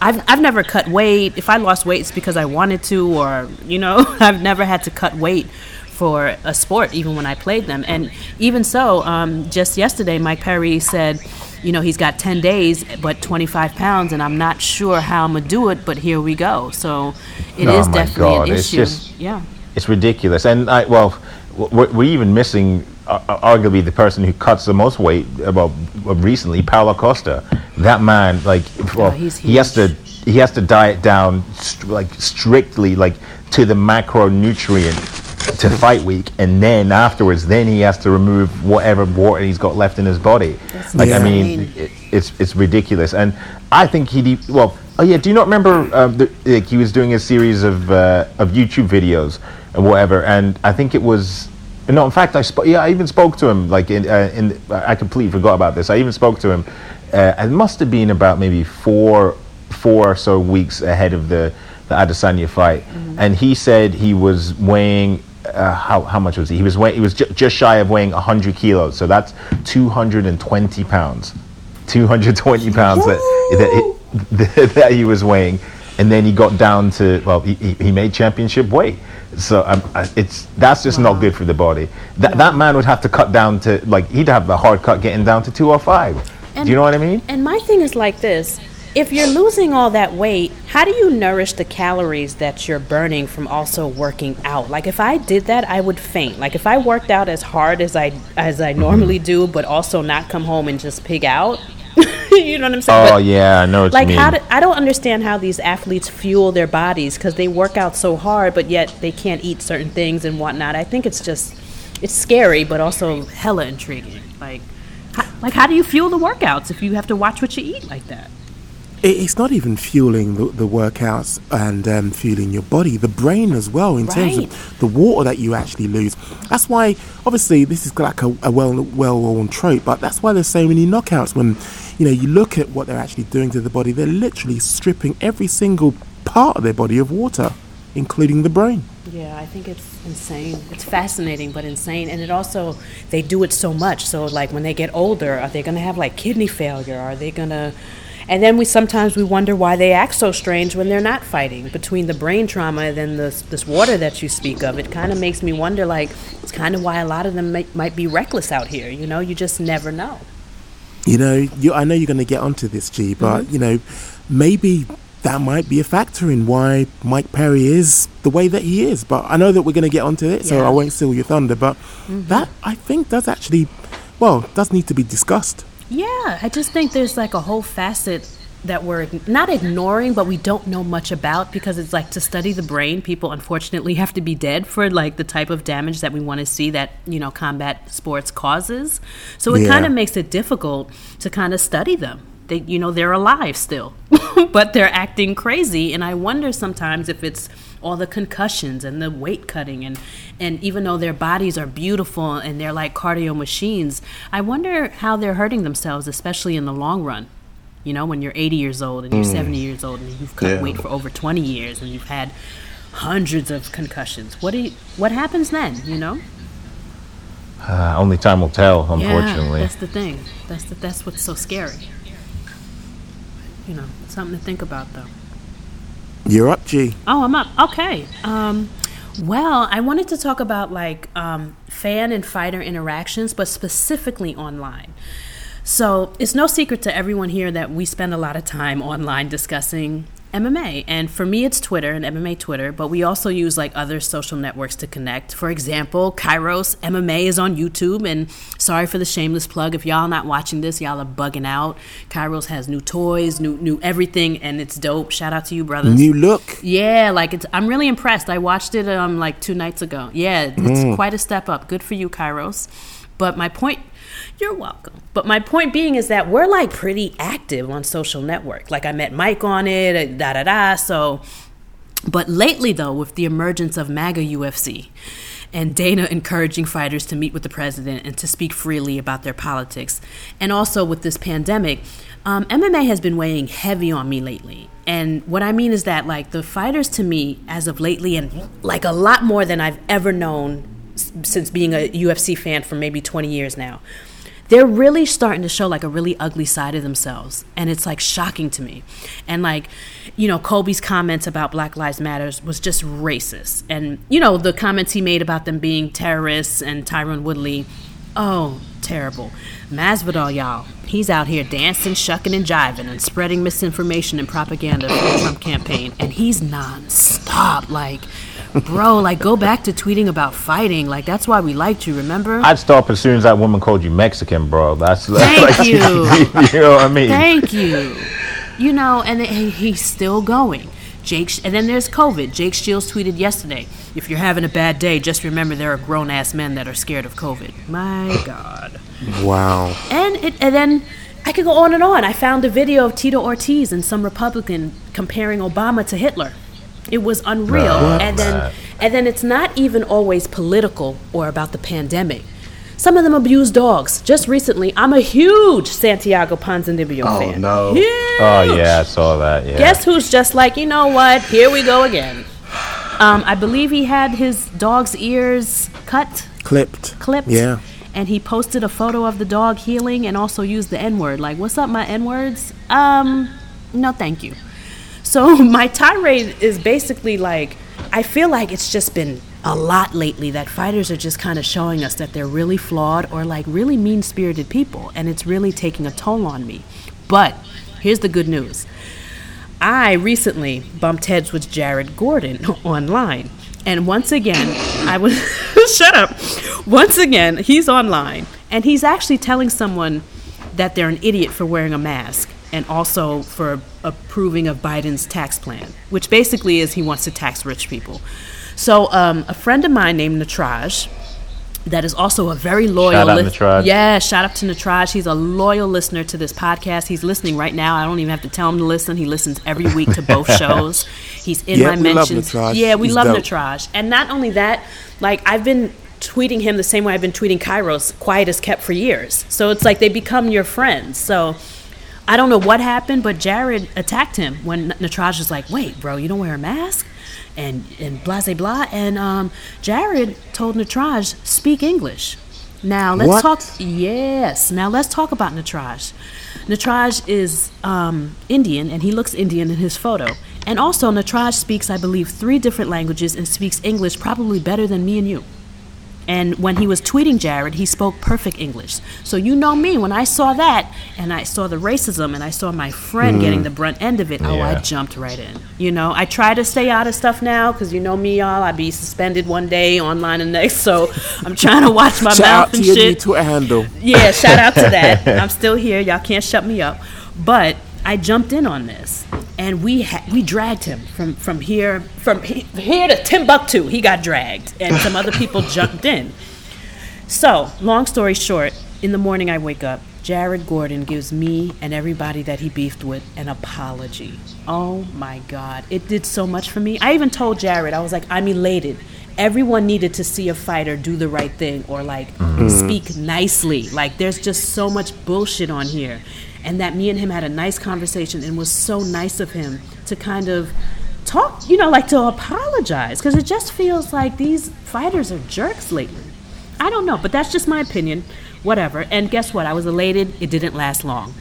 I've I've never cut weight. If I lost weight, it's because I wanted to, or you know, I've never had to cut weight for a sport, even when I played them. And even so, um, just yesterday, Mike Perry said, you know, he's got 10 days, but 25 pounds, and I'm not sure how I'm going to do it, but here we go. So it is Oh my definitely God, an it's issue. just- yeah. It's ridiculous, and I well, we're, we're even missing uh, arguably the person who cuts the most weight about uh, recently, Paulo Costa. That man, like, well, he has to he has to diet down st- like strictly like to the macronutrient to fight week, and then afterwards, then he has to remove whatever water he's got left in his body. like, I mean, it, it's it's ridiculous, and I think he de- well. Oh yeah, do you not remember? Um, the, like he was doing a series of uh, of YouTube videos and whatever, and I think it was. No, in fact, I sp- yeah, I even spoke to him. Like in, uh, in I completely forgot about this. I even spoke to him. Uh, it must have been about maybe four four or so weeks ahead of the the Adesanya fight, and he said he was weighing. Uh, how, how much was he? He was weighing. He was ju- just shy of weighing 100 kilos, so that's 220 pounds. 220 pounds that, that, that he was weighing, and then he got down to well, he, he made championship weight. So um, it's that's just not good for the body. That that man would have to cut down to like he'd have a hard cut getting down to 205. Do you know what I mean? And my thing is like this if you're losing all that weight, how do you nourish the calories that you're burning from also working out? Like if I did that, I would faint. Like if I worked out as hard as I as I normally do, but also not come home and just pig out. you know what I'm saying? Oh But- yeah, I know what like you mean. how do, I don't understand how these athletes fuel their bodies because they work out so hard, but yet they can't eat certain things and whatnot. I think it's just it's scary, but also hella intriguing. Like, how, like how do you fuel the workouts if you have to watch what you eat like that? It, it's not even fueling the, the workouts and um, fueling your body, the brain as well, in terms of the water that you actually lose. That's why, obviously, this is like a, a well well worn trope, but that's why there's so many knockouts. When you know you look at what they're actually doing to the body, they're literally stripping every single part of their body of water, including the brain. Yeah, I think it's insane. It's fascinating, but insane. And it also, they do it so much. So, like, when they get older, are they going to have, like, kidney failure? Are they going to. And then we sometimes we wonder why they act so strange when they're not fighting. Between the brain trauma and then this, this water that you speak of, it kind of makes me wonder, like, it's kind of why a lot of them might, might be reckless out here. You know, you just never know. You know, you, I know you're going to get onto this, G, but Mm-hmm. you know, maybe that might be a factor in why Mike Perry is the way that he is. But I know that we're going to get onto it, so I won't steal your thunder. But Mm-hmm. that I think does actually, well, does need to be discussed. Yeah, I just think there's like a whole facet that we're not ignoring, but we don't know much about because it's like to study the brain, people unfortunately have to be dead for like the type of damage that we want to see that, you know, combat sports causes. So it Yeah. kind of makes it difficult to kind of study them. They, you know, they're alive still, but they're acting crazy. And I wonder sometimes if it's all the concussions and the weight cutting and and even though their bodies are beautiful and they're like cardio machines, I wonder how they're hurting themselves, especially in the long run. You know, when you're 80 years old and you're 70 years old and you've cut Yeah. weight for over 20 years and you've had hundreds of concussions. What do you, what happens then? You know? Uh, only time will tell, unfortunately Yeah, unfortunately. that's the thing. That's the, that's what's so scary. You know, something to think about though. You're up, G. Oh, I'm up. Okay. Um, well, I wanted to talk about like um, fan and fighter interactions, but specifically online. So it's no secret to everyone here that we spend a lot of time online discussing MMA. And for me, it's Twitter and MMA Twitter, but we also use like other social networks to connect. For example, Kairos MMA is on YouTube. And sorry for the shameless plug. If y'all not watching this, y'all are bugging out. Kairos has new toys, new new everything, and it's dope. Shout out to you, brothers. New look. Yeah, like it's. I'm really impressed. I watched it um like two nights ago. Yeah, it's quite a step up. Good for you, Kairos. But my point, you're welcome. But my point being is that we're like pretty active on social network. Like I met Mike on it, uh, da da da. So, but lately though, with the emergence of MAGA UFC. And Dana encouraging fighters to meet with the president and to speak freely about their politics. And also with this pandemic, um, MMA has been weighing heavy on me lately. And what I mean is that, like, the fighters to me, as of lately, and like a lot more than I've ever known since being a UFC fan for maybe 20 years now, they're really starting to show like a really ugly side of themselves. And it's like shocking to me. And like you know Colby's comments about black lives matters was just racist. And you know the comments he made about them being terrorists and tyron woodley oh terrible masvidal y'all he's out here dancing shucking and jiving and spreading misinformation and propaganda for the trump campaign and he's non-stop like bro like go back to tweeting about fighting like that's why we liked you remember I'd stop as soon as that woman called you Mexican, bro. That's Thank like, you. you know what I mean? Thank you. You know, and he- he's still going. Jake, and then there's COVID. Jake Shields tweeted yesterday, "If you're having a bad day, just remember there are grown ass men that are scared of COVID." My God. Wow. And it, and then I could go on and on. I found a video of Tito Ortiz and some Republican comparing Obama to Hitler. It was unreal. What? And then and then it's not even always political or about the pandemic. Some of them abuse dogs. Just recently, I'm a huge Santiago Ponzinibbio Oh, fan. Oh no. Huge. Oh yeah, I saw that. Yeah. Guess who's just like, you know what? Here we go again. Um, I believe he had his dog's ears cut Clipped. clipped. Yeah. And he posted a photo of the dog healing and also used the N word. Like, what's up, my N words? Um, no, thank you. So my tirade is basically like, I feel like it's just been a lot lately that fighters are just kind of showing us that they're really flawed or like really mean spirited people. And it's really taking a toll on me. But here's the good news. I recently bumped heads with Jared Gordon online. And once again, I was shut up. Once again, he's online and he's actually telling someone that they're an idiot for wearing a mask and also for approving of Biden's tax plan, which basically is he wants to tax rich people. So, um, a friend of mine named Natraj that is also a very loyal Shout out Natraj. Yeah, shout out to Natraj. He's a loyal listener to this podcast. He's listening right now. I don't even have to tell him to listen. He listens every week to both shows. He's in Yeah, my we love mentions. Natraj. Yeah, we He's love dope. Natraj. And not only that, like I've been tweeting him the same way I've been tweeting Kairos, quiet as kept for years. So it's like they become your friends. So I don't know what happened, but Jared attacked him when Natraj was like, "Wait, bro, you don't wear a mask," and and blah blah blah. And um, Jared told Natraj, "Speak English." Now let's What? talk. Yes. Now let's talk about Natraj. Natraj is um, Indian, and he looks Indian in his photo. And also, Natraj speaks, I believe, three different languages and speaks English probably better than me and you. And when he was tweeting Jared, he spoke perfect English. So you know me, when I saw that and I saw the racism and I saw my friend mm. getting the brunt end of it, oh, I jumped right in. You know, I try to stay out of stuff now because you know me, y'all. I'd be suspended one day, online the next. So I'm trying to watch my mouth out to and shit. Twitter handle. Yeah, shout out to that. I'm still here. Y'all can't shut me up. But I jumped in on this, and we ha- we dragged him from from here from he- here to Timbuktu. He got dragged, and some other people jumped in. So, long story short, in the morning I wake up. Jared Gordon gives me and everybody that he beefed with an apology. Oh my God. It did so much for me. I even told Jared, I was like, I'm elated. Everyone needed to see a fighter do the right thing or like mm-hmm. speak nicely. Like, there's just so much bullshit on here. And that me and him had a nice conversation and was so nice of him to kind of talk, you know, like to apologize. Because it just feels like these fighters are jerks lately. I don't know, but that's just my opinion. Whatever. And guess what? I was elated. It didn't last long.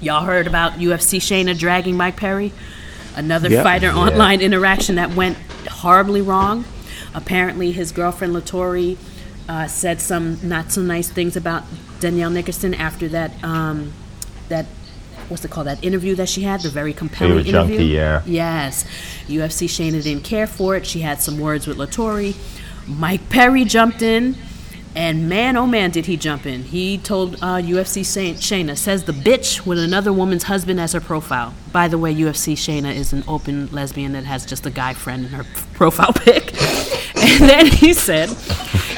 Y'all heard about UFC Shayna dragging Mike Perry? Another Yep. fighter online interaction that went horribly wrong. Apparently, his girlfriend Latory uh, said some not so nice things about Danielle Nickerson after that. Um, that what's it called? That interview that she had, the very compelling interview. yeah. Yes. UFC Shayna didn't care for it. She had some words with Latory. Mike Perry jumped in, and man, oh man, did he jump in. He told uh, UFC Shay- Shayna, says the bitch with another woman's husband as her profile. By the way, UFC Shayna is an open lesbian that has just a guy friend in her profile pic. and then he said,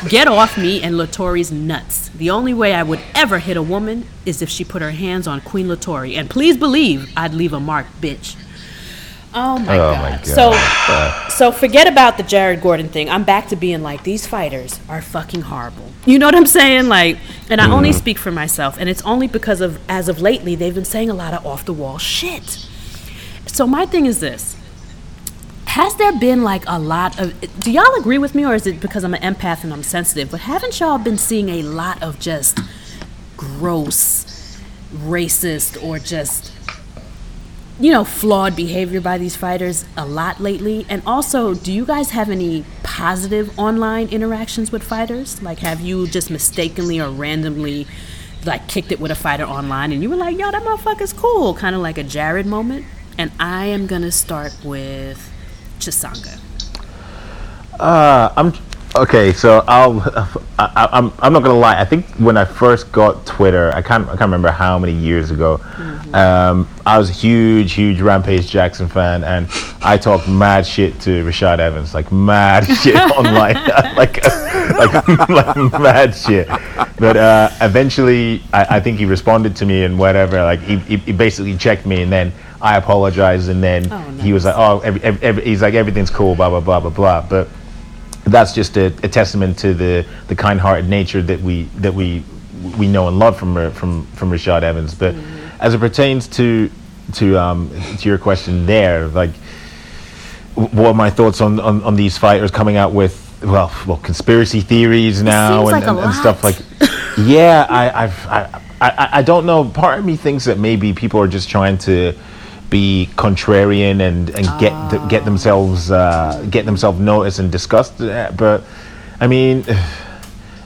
Get off me and Latory's nuts. The only way I would ever hit a woman is if she put her hands on Queen Latory. And please believe I'd leave a mark, bitch. Oh my Oh god. my God. So so forget about the Jared Gordon thing. I'm back to being like these fighters are fucking horrible. You know what I'm saying? Like and I Mm. only speak for myself and it's only because of as of lately they've been saying a lot of off the wall shit. So my thing is this. Has there been like a lot of do y'all agree with me or is it because I'm an empath and I'm sensitive? But haven't y'all been seeing a lot of just gross racist or just you know, flawed behavior by these fighters a lot lately? And also, do you guys have any positive online interactions with fighters? Like, have you just mistakenly or randomly, like, kicked it with a fighter online and you were like, yo, that motherfucker's cool? Kind of like a Jared moment? And I am going to start with Chisanga. Uh, I'm okay. So I'll. I, I- I'm. I'm not gonna lie. I think when I first got Twitter, I can't. I can't remember how many years ago. Um, I was a huge, huge Rampage Jackson fan, and I talked mad shit to Rashad Evans, like mad shit online, like, like, like mad shit. But uh, eventually, I, I think he responded to me and whatever. Like he, he, he basically checked me, and then I apologized, and then Oh, he was like, "Oh, every, every, every, he's like everything's cool, blah blah blah blah blah." But that's just a, a testament to the, the kind-hearted nature that we that we we know and love from from from Rashad Evans. But as it pertains to to um, to your question there, like what are my thoughts on, on, on these fighters coming out with well well conspiracy theories now and, like and, and stuff like yeah I I've, I I I don't know. Part of me thinks that maybe people are just trying to be contrarian and and get th- get themselves uh, get themselves noticed and discussed uh, but I mean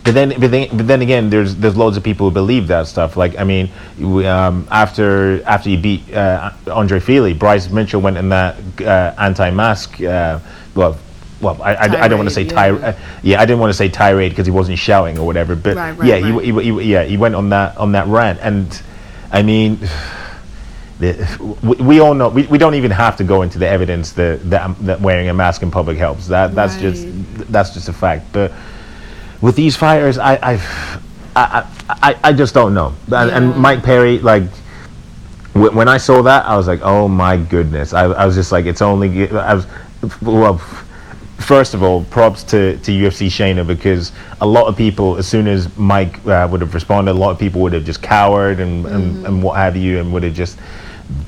but then, but then, but then again, there's there's loads of people who believe that stuff. Like, I mean, we, um, after after you beat uh, Andre Fili, Bryce Mitchell went in that uh, anti-mask. Uh, well, well, I, I, I don't want to say Tirade, tirade. Uh, yeah, I didn't want to say tirade because he wasn't shouting or whatever. But Right, right, yeah, right. He, he, he, yeah, he went on that on that rant, and I mean. The, we, we all know we, we don't even have to go into the evidence that, that that wearing a mask in public helps that that's just that's just a fact but with these fires, I I I, I, I just don't know. And, and Mike Perry, like wh- when I saw that, I was like, oh my goodness. I, I was just like, it's only. I was well. First of all, props to, to UFC Shayna because a lot of people, as soon as Mike uh, would have responded, a lot of people would have just cowered and, and, and what have you, and would have just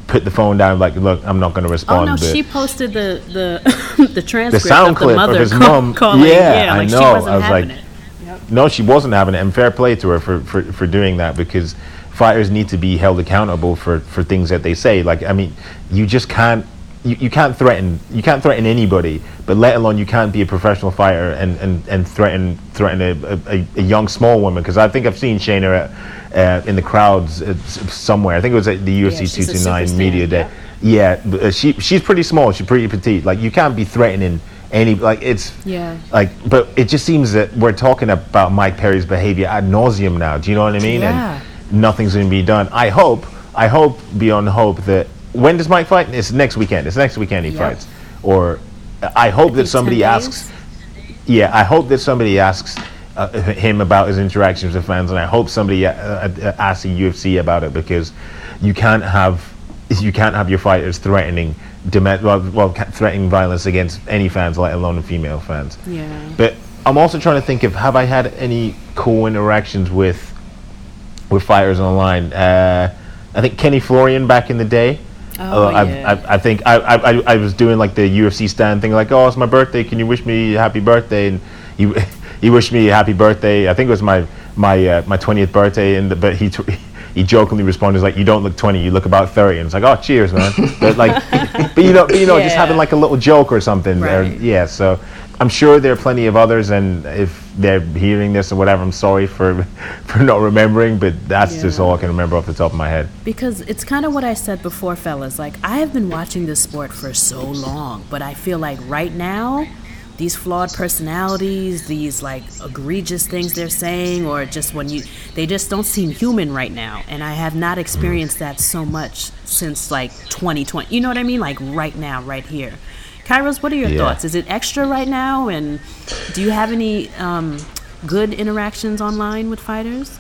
put the phone down, like, look, I'm not going to respond Oh respond. no, but she posted the the the transcript the sound of the mother of his call- mom. calling. yeah, I like know. she wasn't I was having like, it. no, she wasn't having it, and fair play to her for, for, for doing that because fighters need to be held accountable for, for things that they say. Like, I mean, you just can't. You, you can't threaten you can't threaten anybody, but let alone you can't be a professional fighter and, and, and threaten threaten a, a, a young small woman because I think I've seen Shayna at, uh, in the crowds uh, somewhere. I think it was at the UFC a 229 media day. Yeah, but, uh, she she's pretty small. She's pretty petite. Like you can't be threatening any like it's Yeah. like but it just seems that we're talking about Mike Perry's behavior ad nauseum now. Do you know what I mean? Yeah. And nothing's going to be done. I hope. I hope beyond hope that when does Mike fight? It's next weekend. It's next weekend he fights. Or uh, I hope that somebody asks. Yeah, I hope that somebody asks uh, him about his interactions with fans, and I hope somebody uh, uh, asks the UFC about it because you can't have you can't have your fighters threatening demand well, well threatening violence against any fans, let alone female fans. Yeah. But I'm also trying to think of have I had any cool interactions with with fighters online? Uh, I think Kenny Florian back in the day. Oh, Uh, yeah. I've- I think I, I, I- I was doing like the UFC stand thing, like, oh, it's my birthday. Can you wish me a happy birthday? And he he wished me a happy birthday. I think it was my my uh, my twentieth birthday, and the, but he. T- he jokingly responded like, "You don't look 20, you look about 30." And it's like, "Oh, cheers, man!" But like, but you know, but, you know, just having like a little joke or something. or- yeah, so I'm sure there are plenty of others, and if they're hearing this or whatever, I'm sorry for for not remembering, but that's just all I can remember off the top of my head. Because it's kind of what I said before, fellas. Like, I have been watching this sport for so long, but I feel like right now, these flawed personalities, these like egregious things they're saying, or just when you, they just don't seem human right now. And I have not experienced that so much since like 2020. You know what I mean? Like right now, right here. Kairos, what are your Yeah. thoughts? Is it extra right now? And do you have any um, good interactions online with fighters?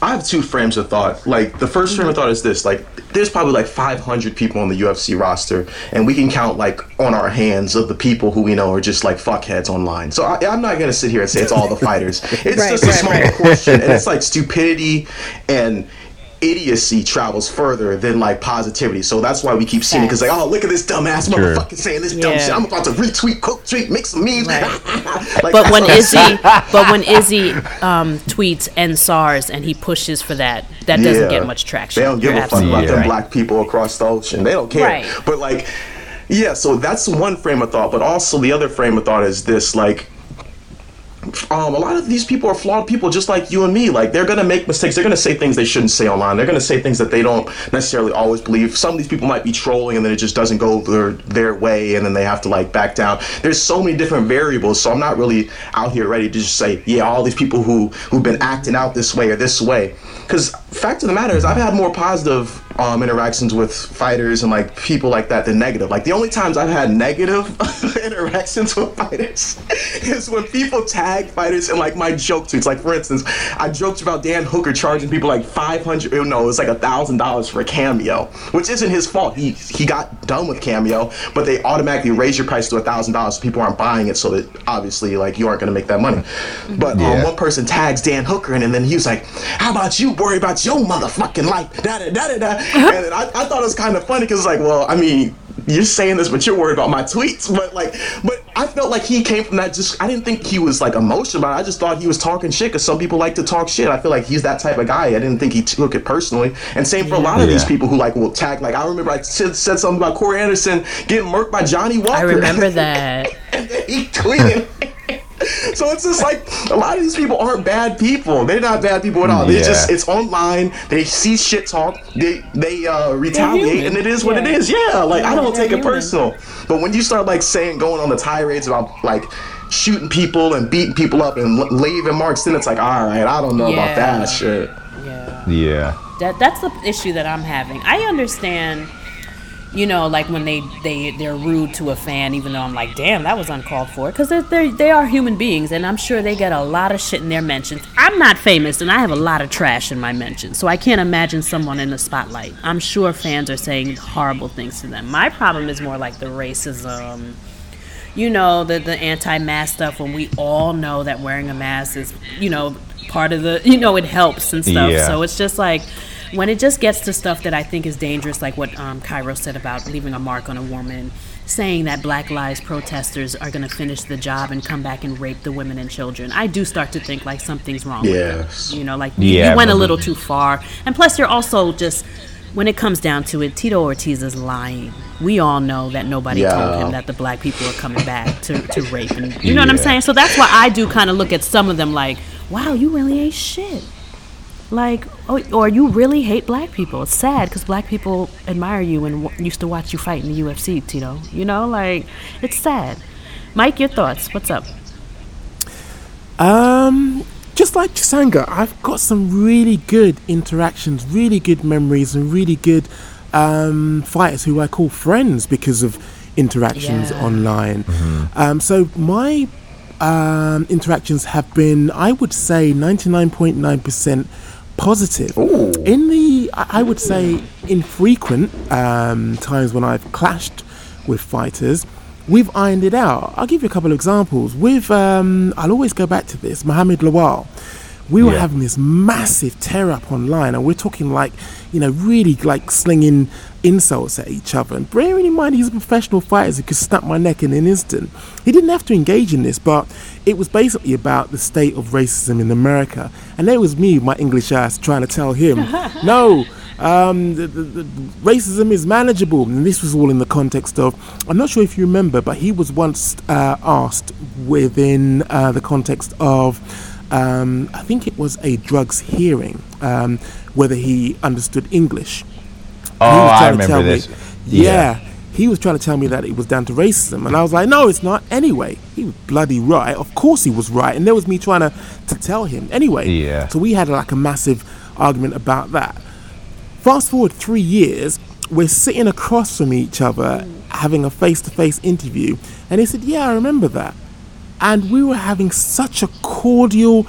I have two frames of thought. Like the first frame of thought is this: like there's probably like 500 people on the UFC roster, and we can count like on our hands of the people who we know are just like fuckheads online. So I, I'm not gonna sit here and say it's all the fighters. It's Right, just a small right. portion, and it's like stupidity and idiocy travels further than like positivity. So that's why we keep seeing it because like, oh, look at this dumbass True. motherfucker saying this dumb Yeah. shit. I'm about to retweet, quote tweet, make some memes. Right. Like, But when what I'm Izzy, but when Izzy um, tweets End SARS and he pushes for that, that doesn't Yeah. get much traction. They don't give You're a fuck about absolutely them right. black people across the ocean. They don't care. Right. But like, yeah. So that's one frame of thought. But also the other frame of thought is this: like, um, a lot of these people are flawed people, just like you and me. Like, they're gonna make mistakes. They're gonna say things they shouldn't say online. They're gonna say things that they don't necessarily always believe. Some of these people might be trolling, and then it just doesn't go their their way, and then they have to like back down. There's so many different variables. So I'm not really out here ready to just say, yeah, all these people who who've been acting out this way or this way. Because fact of the matter is, I've had more positive um, interactions with fighters and like people like that than negative. Like the only times I've had negative interactions with fighters is when people tag fighters in like my joke tweets. Like for instance, I joked about Dan Hooker charging people like five hundred. No, it was like a thousand dollars for a cameo, which isn't his fault. He he got done with cameo, but they automatically raise your price to a thousand dollars. People aren't buying it, so that obviously like you aren't going to make that money. But um, one person tags Dan Hooker, and, and then he was like, "How about you worry about your motherfucking life?" Da da da da da. And I, I thought it was kind of funny because like, well, I mean, you're saying this, but you're worried about my tweets. But like, but I felt like he came from that. Just I didn't think he was like emotional about it. I just thought he was talking shit because some people like to talk shit. I feel like he's that type of guy. I didn't think he took it personally. And same for a lot of these people who like will tag. Like I remember I said, said something about Corey Anderson getting murked by Johnny Walker. I remember that. and then he tweeted. so it's just like a lot of these people aren't bad people. They're not bad people at all. They Yeah. just it's online. They see shit talk. They they uh, retaliate, and it is what it Yeah. is. Yeah, like I don't they're take it personal. But when you start like saying going on the tirades about like shooting people and beating people up and l- leaving marks, then it's like all right, I don't know about that shit. Yeah. Yeah. That that's the issue that I'm having. I understand, you know, like when they they they're rude to a fan, even though I'm like, damn, that was uncalled for, because they're, they're they are human beings, and I'm sure they get a lot of shit in their mentions. I'm not famous, and I have a lot of trash in my mentions, so I can't imagine someone in the spotlight. I'm sure fans are saying horrible things to them. My problem is more like the racism. You know the the anti-mask stuff when we all know that wearing a mask is you know part of the you know it helps and stuff. Yeah. So it's just like when it just gets to stuff that I think is dangerous, like what um, Kairos said about leaving a mark on a woman, saying that Black Lives protesters are going to finish the job and come back and rape the women and children, I do start to think like something's wrong. Yes. With it. You know, like you- Yeah, you went a little too far, and plus you're also just. When it comes down to it, Tito Ortiz is lying. We all know that nobody told him that the black people are coming back to, to rape. And, you know what I'm saying? So that's why I do kind of look at some of them like, wow, you really ain't shit like oh, or you really hate black people. It's sad because black people admire you and w- used to watch you fight in the ufc tito. You know like it's sad. Mike your thoughts. What's up? Um just like chisanga i've got some really good interactions really good memories and really good um, fighters who i call friends because of interactions yeah. online. Mm-hmm. um, so my um, interactions have been i would say 99.9% positive. Ooh. In the, I would say, infrequent um, times when I've clashed with fighters, we've ironed it out. I'll give you a couple of examples. With, um, I'll always go back to this, Muhammed Lawal. We were yeah. having this massive tear up online, and we're talking like, you know, really like slinging insults at each other. And bearing in mind, he's a professional fighter who could snap my neck in an instant. He didn't have to engage in this, but it was basically about the state of racism in America. And there was me, my English ass, trying to tell him, no, um, the, the, the racism is manageable. And this was all in the context of, I'm not sure if you remember, but he was once uh, asked within uh, the context of, um, I think it was a drugs hearing, um, whether he understood English. Oh, He was I remember tell me- this. yeah. He was trying to tell me that it was down to racism, and I was like, "No, it's not." Anyway, he was bloody right. Of course, he was right, and there was me trying to to tell him. Anyway, Yeah. So we had like a massive argument about that. Fast forward three years, we're sitting across from each other, having a face to face interview, and he said, "Yeah, I remember that." and we were having such a cordial,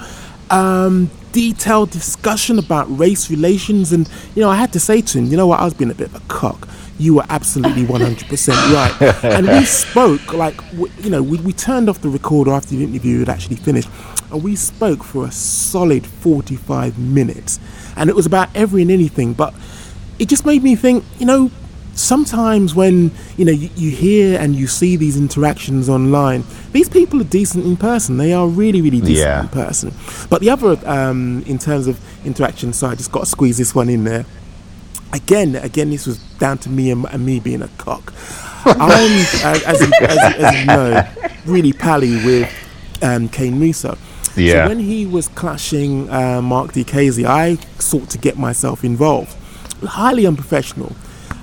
um, detailed discussion about race relations. And you know, I had to say to him, you know what, I was being a bit of a cock. You were absolutely 100% right. And we spoke like, w- you know, we, we turned off the recorder after the interview had actually finished, and we spoke for a solid 45 minutes, and it was about every and anything. But it just made me think, you know, sometimes when you know you, you hear and you see these interactions online these people are decent in person they are really really decent Yeah. in person but the other um, in terms of interaction so i just got to squeeze this one in there again again this was down to me and, and me being a cock i'm as, you, as, as you know really pally with um, Kane Mousah Yeah. so when he was clashing uh, Mark Diakiese, I sought to get myself involved. Highly unprofessional.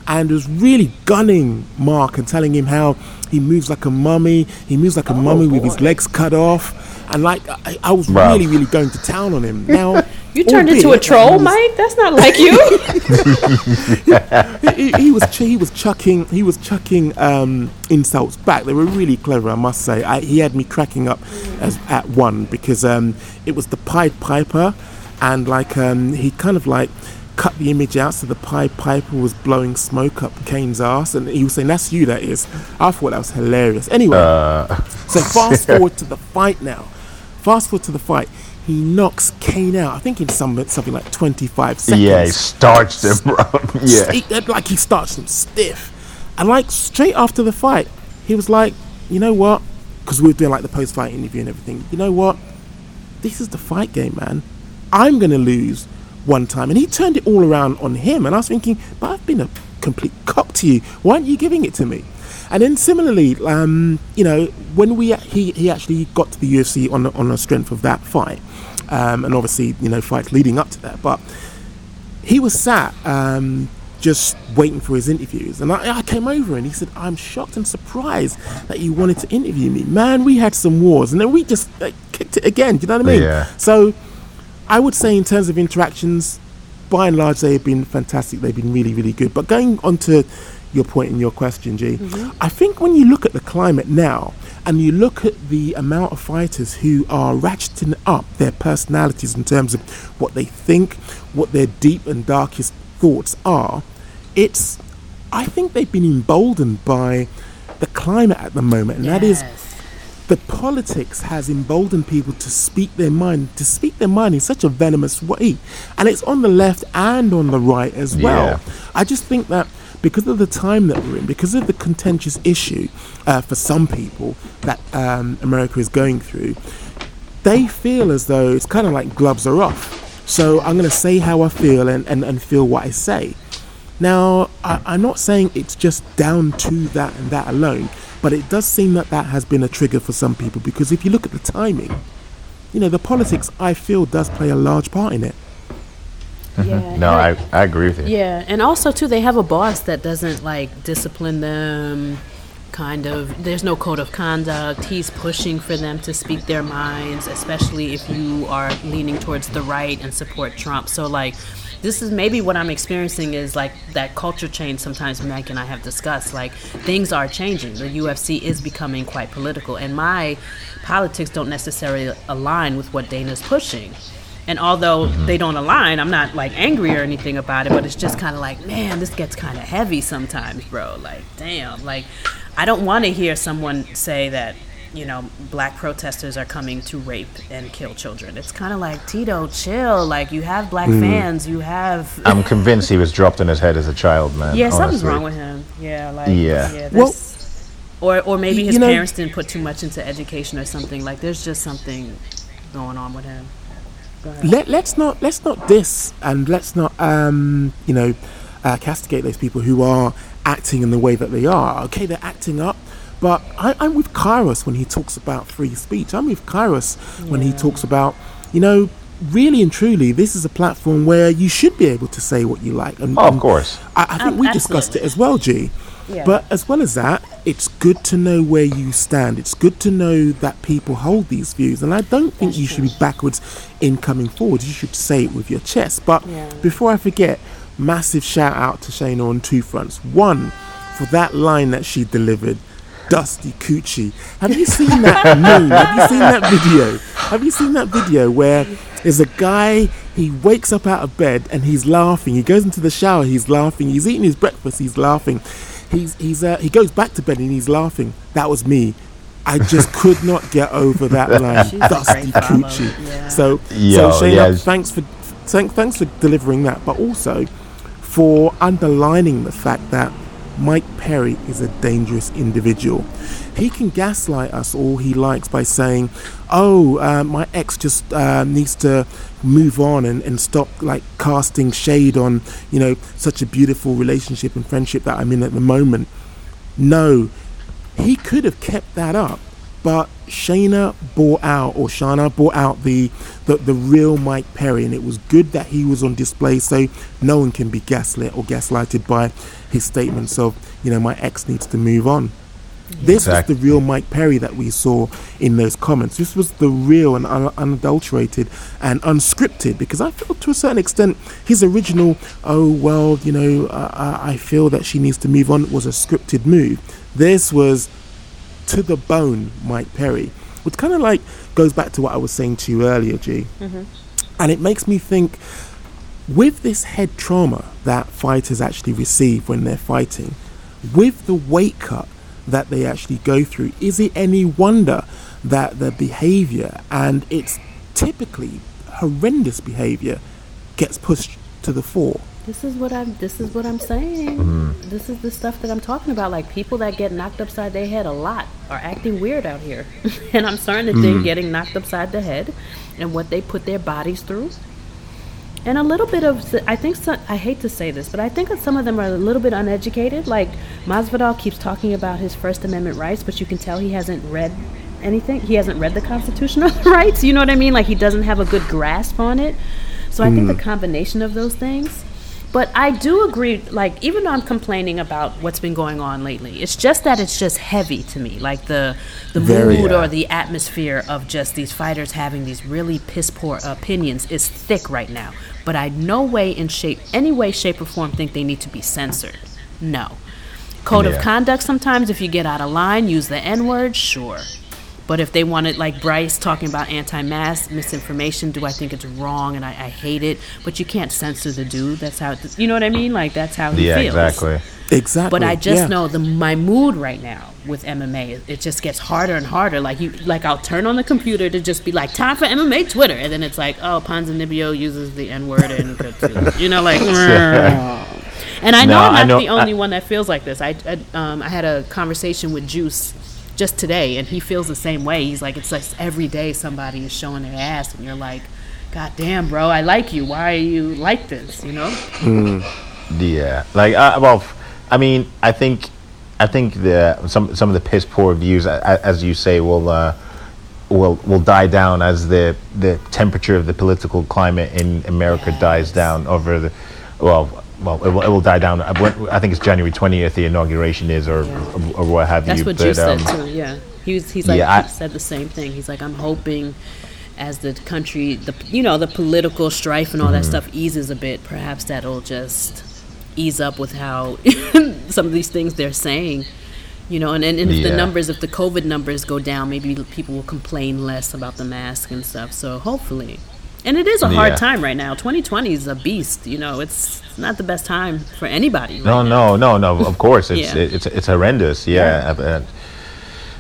And was really gunning Mark and telling him how he moves like a mummy. He moves like a mummy with his legs cut off. And like, I, I was Bruv. really, really going to town on him. Now, You turned into a troll, was- Mike? That's not like you. he, he was ch- he was chucking he was chucking um, insults back. They were really clever, I must say. I, he had me cracking up as at one because um, it was the Pied Piper, and like um, he kind of like cut the image out so the Pied Piper was blowing smoke up Kane's ass, and he was saying, "That's you, that is." I thought that was hilarious. Anyway, uh. so fast forward to the fight now. Fast forward to the fight. He knocks Kane out. I think in some something like 25 seconds Yeah, he starched him, bro. yeah. he, like he starts him stiff, and like straight after the fight, he was like, you know what? Because we were doing like the post-fight interview and everything. You know what? This is the fight game, man. I'm gonna lose one time, and he turned it all around on him. And I was thinking, but I've been a complete cock to you. Why aren't you giving it to me? And then similarly, um, you know, when we he, he actually got to the UFC on the, on the strength of that fight, um, and obviously you know fights leading up to that, but he was sat um, just waiting for his interviews. And I, I came over and he said, I'm shocked and surprised that you wanted to interview me. Man, we had some wars and then we just like, kicked it again. Do you know what I mean? Yeah. So I would say, in terms of interactions, by and large, they have been fantastic. They've been really, really good. But going on to your point in your question, G. Mm-hmm. I think when you look at the climate now and you look at the amount of fighters who are ratcheting up their personalities in terms of what they think, what their deep and darkest thoughts are, it's I think they've been emboldened by the climate at the moment, and that is The politics has emboldened people to speak their mind, to speak their mind in such a venomous way, and it's on the left and on the right as well. Yeah. I just think that because of the time that we're in, because of the contentious issue uh, for some people that um, America is going through, they feel as though it's kind of like gloves are off. So I'm going to say how I feel and, and, and feel what I say. Now, I, I'm not saying it's just down to that and that alone, but it does seem that that has been a trigger for some people because if you look at the timing, you know, the politics I feel does play a large part in it. Mm-hmm. Yeah. No, I, I agree with you. Yeah, and also too, they have a boss that doesn't like discipline them. Kind of, there's no code of conduct. He's pushing for them to speak their minds, especially if you are leaning towards the right and support Trump. So like, this is maybe what I'm experiencing is like that culture change. Sometimes Mike and I have discussed like things are changing. The UFC is becoming quite political, and my politics don't necessarily align with what Dana's pushing. And although they don't align, I'm not like angry or anything about it, but it's just kind of like, man, this gets kind of heavy sometimes, bro. Like, damn. Like, I don't want to hear someone say that, you know, black protesters are coming to rape and kill children. It's kind of like, Tito, chill. Like, you have black fans, you have. I'm convinced he was dropped on his head as a child, man. yeah, something's wrong with him. Yeah, like, Yeah. yeah. Well, or, or maybe his you know- parents didn't put too much into education or something. Like, there's just something going on with him. Let, let's not let's not diss and let's not um, you know uh, castigate those people who are acting in the way that they are. Okay, they're acting up, but I, I'm with Kairos when he talks about free speech. I'm with Kairos when he talks about you know really and truly this is a platform where you should be able to say what you like. And, Oh, of and course. I, I think Um, we discussed it as well, G. Yeah. But as well as that, it's good to know where you stand. It's good to know that people hold these views. And I don't think you should be backwards in coming forward. You should say it with your chest. But Yeah. before I forget, massive shout out to Shayna on two fronts. One, for that line that she delivered. Dusty Coochie. Have you seen that meme? Have you seen that video? Have you seen that video where there's a guy, he wakes up out of bed and he's laughing. He goes into the shower, he's laughing. He's eating his breakfast, he's laughing. He's, he's, uh, he goes back to bed and he's laughing. That was me. I just could not get over that line. She's Dusty. Coochie. Yeah. So, Yo, so Shayna, yes. thanks for thank, thanks for delivering that, but also for underlining the fact that Mike Perry is a dangerous individual. He can gaslight us all he likes by saying, "Oh, uh, my ex just uh, needs to move on and, and stop like casting shade on you know such a beautiful relationship and friendship that I'm in at the moment." No, he could have kept that up, but Shayna brought out, or Shana brought out the, the the real Mike Perry, and it was good that he was on display, so no one can be gaslit or gaslighted by his statements of, you know, my ex needs to move on. This Exactly. was the real Mike Perry that we saw in those comments. This was the real and un- unadulterated and unscripted because I feel to a certain extent his original, oh, well, you know, uh, uh, I feel that she needs to move on was a scripted move. This was to the bone Mike Perry, which kind of like goes back to what I was saying to you earlier, G. Mm-hmm. And it makes me think with this head trauma that fighters actually receive when they're fighting, with the weight cut that they actually go through, is it any wonder that the behavior and it's typically horrendous behavior gets pushed to the fore? This is what I'm. This is what I'm saying. Mm-hmm. This is the stuff that I'm talking about. Like people that get knocked upside their head a lot are acting weird out here, and I'm starting to Mm-hmm. think getting knocked upside the head and what they put their bodies through, and a little bit of. I think some, I hate to say this, but I think that some of them are a little bit uneducated. Like Masvidal keeps talking about his First Amendment rights, but you can tell he hasn't read anything. He hasn't read the Constitution or the rights. You know what I mean? Like he doesn't have a good grasp on it. So I think the combination of those things. But I do agree, like, even though I'm complaining about what's been going on lately, it's just that it's just heavy to me. Like, the, the Very, mood yeah. or the atmosphere of just these fighters having these really piss poor opinions is thick right now. But I no way in shape, any way, shape, or form think they need to be censored. No. Code of conduct sometimes, if you get out of line, use the N word, sure. But if they wanted, like Bryce talking about anti mask misinformation, do I think it's wrong and I, I hate it? But you can't censor the dude. That's how, it, you know what I mean? Like, that's how he Yeah, feels. exactly. Exactly. But I just yeah. know the my mood right now with MMA, it, it just gets harder and harder. Like you, like I'll turn on the computer to just be like, time for MMA Twitter, and then it's like, oh, Ponzinibbio uses the N word and you know, like. And I know No, I'm not know- the only I- one that feels like this. I, I, um, I had a conversation with Juice just today, and he feels the same way. He's like, it's like every day somebody is showing their ass, and you're like, God damn, bro, I like you. Why are you like this? You know? Yeah, like uh, well, I mean, I think, I think the some some of the piss poor views, as you say, will uh, will will die down as the the temperature of the political climate in America dies down over the, well. Well, it will, it will die down. I went- I think it's January twentieth. The inauguration is, or or what have That's you. That's what but, Juice um, said too. Yeah, he was. He's like Yeah, I- said the same thing. He's like, I'm hoping, as the country, the you know, the political strife and all Mm-hmm. that stuff eases a bit. Perhaps that'll just ease up with how some of these things they're saying. You know, and, and, and if the numbers, if the COVID numbers go down, maybe people will complain less about the mask and stuff. So hopefully, and it is a hard Yeah. time right now. 2020 is a beast. You know, it's not the best time for anybody. No, right now. no, no, no. Of course, it's Yeah. it's it's horrendous. Yeah, uh,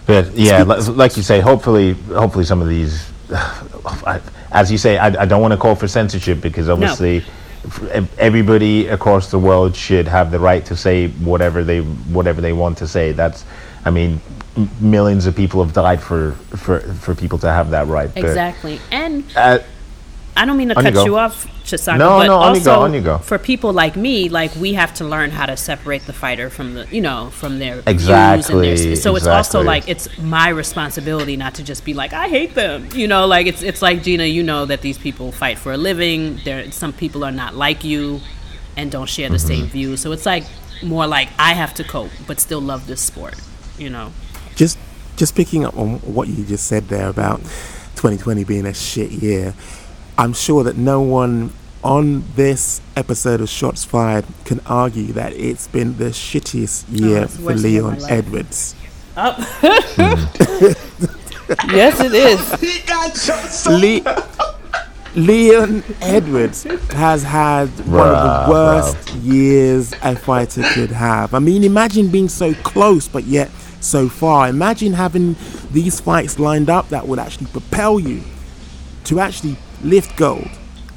but, yeah, like you say, hopefully, hopefully some of these, as you say, I, I don't want to call for censorship because obviously, ev- everybody across the world should have the right to say whatever they whatever they want to say. That's, I mean, millions of people have died for for for people to have that right. But, Exactly, and uh, I don't mean to On cut go. you off, Chisanga, No, but no, on you also go, on you go. for people like me, like we have to learn how to separate the fighter from the, you know, from their views and Exactly, their. So it's also like it's my responsibility not to just be like I hate them, you know, like it's it's like Gina, you know that these people fight for a living. There, some people are not like you, and don't share the Mm-hmm. same views. So it's like more like I have to cope, but still love this sport, you know. just just picking up on what you just said there about 2020 being a shit year i'm sure that no one on this episode of shots fired can argue that it's been the shittiest oh, year it's the for worst year of leon my life. edwards Yes, it is. He got so Le- Leon Edwards has had one of the worst years a fighter could have. I mean, imagine being so close but yet so far. Imagine having these fights lined up that would actually propel you to actually lift gold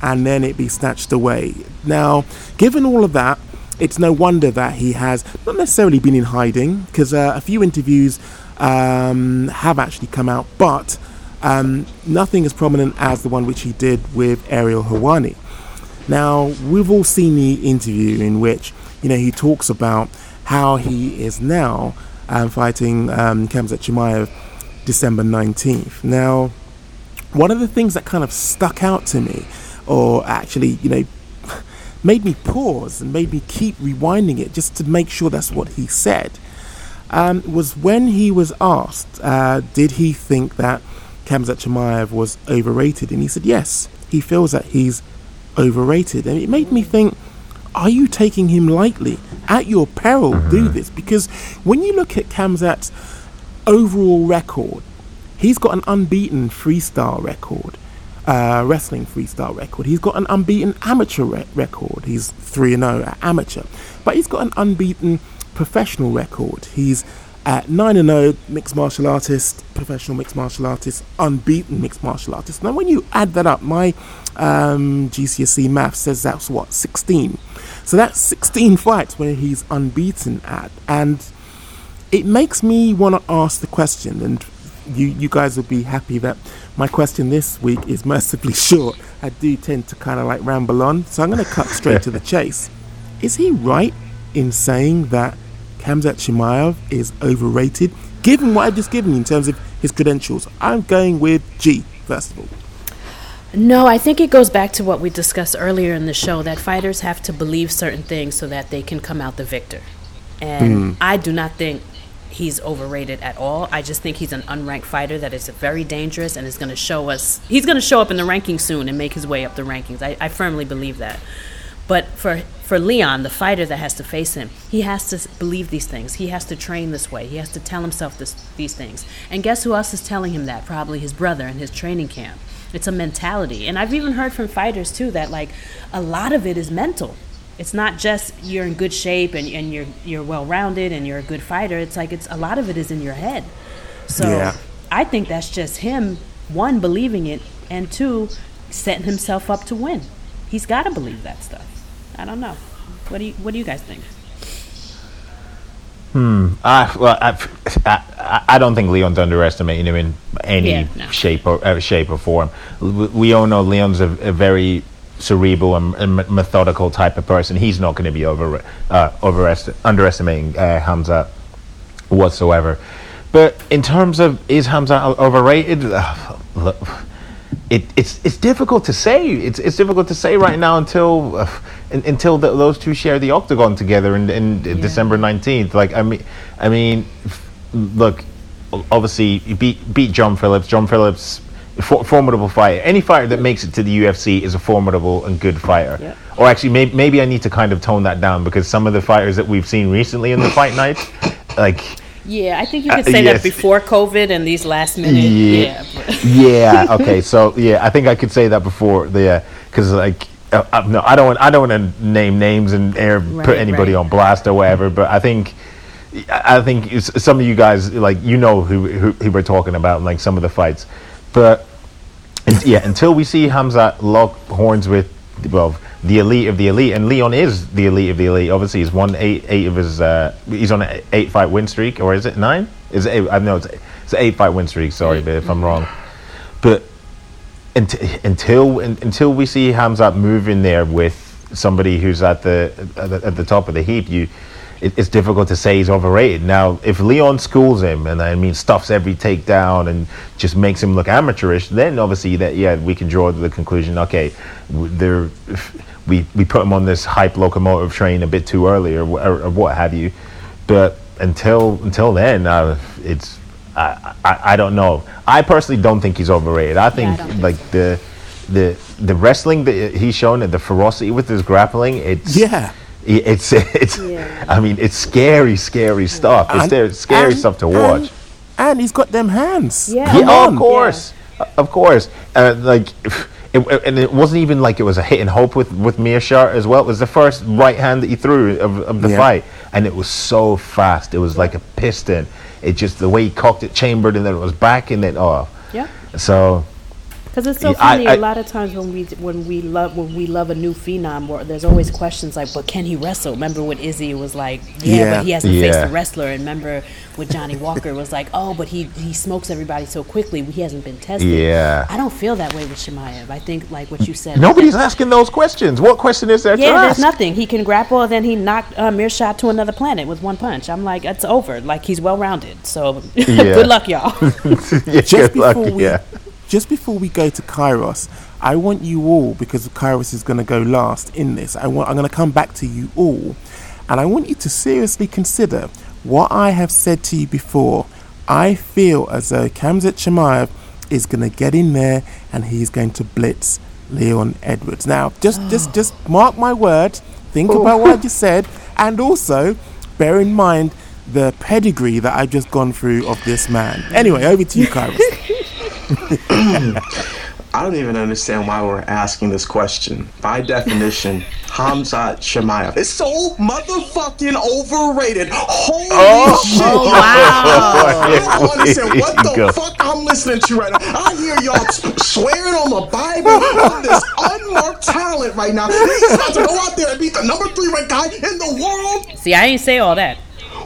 and then it be snatched away. Now, given all of that, it's no wonder that he has not necessarily been in hiding because uh, a few interviews um, have actually come out, but um, nothing as prominent as the one which he did with Ariel Helwani. Now, we've all seen the interview in which, you know, he talks about how he is now um, fighting um, Khamzat Chimaev December 19th. Now, one of the things that kind of stuck out to me, or actually, you know, made me pause and made me keep rewinding it just to make sure that's what he said, um, was when he was asked, uh, did he think that Khamzat Chimaev was overrated? And he said, yes, he feels that he's overrated. And it made me think, are you taking him lightly? At your peril, do this. Because when you look at Khamzat's overall record, he's got an unbeaten freestyle record, uh, wrestling freestyle record. He's got an unbeaten amateur re- record. He's 3 0 at amateur. But he's got an unbeaten professional record. He's at 9 0 mixed martial artist, professional mixed martial artist, unbeaten mixed martial artist. Now, when you add that up, my um, GCSE math says that's what, 16. So that's 16 fights where he's unbeaten at. And it makes me want to ask the question, and you, you guys will be happy that my question this week is mercifully short. I do tend to kind of like ramble on, so I'm going to cut straight to the chase. Is he right in saying that Khamzat Chimaev is overrated, given what I've just given you in terms of his credentials? I'm going with G, first of all. No, I think it goes back to what we discussed earlier in the show that fighters have to believe certain things so that they can come out the victor. And hmm. I do not think he's overrated at all. I just think he's an unranked fighter that is very dangerous and is going to show us. He's going to show up in the rankings soon and make his way up the rankings. I, I firmly believe that. But for for Leon, the fighter that has to face him, he has to believe these things. He has to train this way. He has to tell himself this, these things. And guess who else is telling him that? Probably his brother in his training camp. It's a mentality. And I've even heard from fighters too that like a lot of it is mental. It's not just you're in good shape and, and you're you're well rounded and you're a good fighter. It's like it's a lot of it is in your head. So Yeah. I think that's just him, one, believing it, and two, setting himself up to win. He's got to believe that stuff. I don't know. What do you What do you guys think? Hmm. I, well, I, I, I don't think Leon's underestimating him in any Yeah, no. shape or uh, shape or form. We all know Leon's a, a very cerebral and, and methodical type of person. He's not going to be over uh, overest- underestimating uh, Hamza whatsoever. But in terms of is Hamza overrated? Uh, look, it, it's it's difficult to say. It's it's difficult to say right now until uh, un- until the, those two share the octagon together in, in December nineteenth. Like I mean, I mean, f- look, obviously you beat beat John Phillips. John Phillips, for, formidable fighter. Any fighter that makes it to the UFC is a formidable and good fighter. Yeah. Or actually, maybe, maybe I need to kind of tone that down because some of the fighters that we've seen recently in the fight nights, like. Yeah, I think you Uh, could say yes. that before COVID and these last minute. Yeah. Yeah. yeah. Okay. So yeah, I think I could say that before. The because like. Uh, uh, no, I don't. Want, I don't want to name names and air put anybody right. on blast or whatever. But I think, I think some of you guys like you know who who, who we're talking about, like some of the fights. But yeah, until we see Hamza lock horns with well the elite of the elite, and Leon is the elite of the elite. Obviously, he's won eight eight of his. Uh, he's on an eight fight win streak, or is it nine? Is it? Eight? I know it's it's an eight fight win streak. Sorry, but if I'm wrong, but unt- until un- until we see Hamzat move in there with somebody who's at the at the, at the top of the heap, you it, it's difficult to say he's overrated. Now, if Leon schools him and I mean stuffs every takedown and just makes him look amateurish, then obviously that yeah we can draw the conclusion. Okay, there we we put him on this hype locomotive train a bit too early or, or, or what have you. But until until then, uh, it's I, I I don't know. I personally don't think he's overrated. I think don't think like the the the wrestling that he's shown and the ferocity with his grappling. It's Yeah. I- It's it's. Yeah. I mean, it's scary, scary stuff. It's And- there, scary and- stuff to watch. And, he's got them hands. Yeah. Yeah, oh, of course, Uh, of course. Uh, like, it, and it wasn't even like it was a hit and hope with with Meerschaert as well. It was the first right hand that he threw of, of the Yeah. fight, and it was so fast. It was like a piston. It just the way he cocked it, chambered, and then it was back, and then oh, Yeah. so Because it's so funny. I- a lot of times when we when we love when we love a new phenom, or there's always questions like, "But can he wrestle?" Remember when Izzy was like, "Yeah, Yeah. but he hasn't faced Yeah. a wrestler." And remember when Johnny Walker was like, "Oh, but he he smokes everybody so quickly. He hasn't been tested." Yeah. I don't feel that way with Chimaev. I think like what you said. nobody's asking those questions. What question is there to Yeah, there's ask? nothing. He can grapple, and then he knocked uh, Meerschaert to another planet with one punch. I'm like, it's over. Like he's well rounded. So good luck, y'all. Yeah, just good luck, we yeah. Just before we go to Kairos, I want you all because Kairos is going to go last in this. I want I'm going to come back to you all, and I want you to seriously consider what I have said to you before. I feel as though Khamzat Chimaev is going to get in there and he's going to blitz Leon Edwards. Now, just oh. just just mark my words. Think oh. about what I just said, and also bear in mind the pedigree that I've just gone through of this man. Anyway, over to you, Kairos. I don't even understand why we're asking this question. By definition, Hamzat Chimaev is so motherfucking overrated. Holy Oh. shit! I don't understand what the Go. fuck I'm listening to right now. I hear y'all t- swearing on the Bible on this unmarked talent right now. He's about to go out there and beat the number three ranked guy in the world. See, I ain't say all that.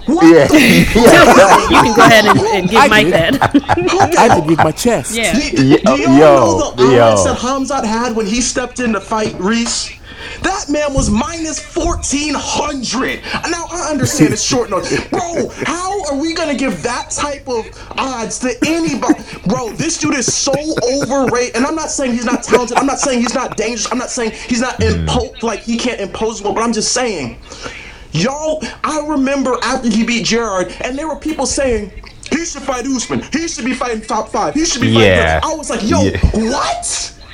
What Yeah. the You can go ahead and, and give I Mike did. that. I did with my chest. yeah. Do, do Yo- y'all yo, know the yo. odds that Hamzat had when he stepped in to fight Rhys? That man was minus 1400. Now, I understand it's short notice. Bro, how are we going to give that type of odds to anybody? Bro, this dude is so overrated. And I'm not saying he's not talented. I'm not saying he's not dangerous. I'm not saying he's not mm. impo- like he can't impose one, but I'm just saying. Y'all, I remember after he beat Gerard, and there were people saying, he should fight Usman. He should be fighting top five. He should be fighting. Yeah. I was like, yo, Yeah. what?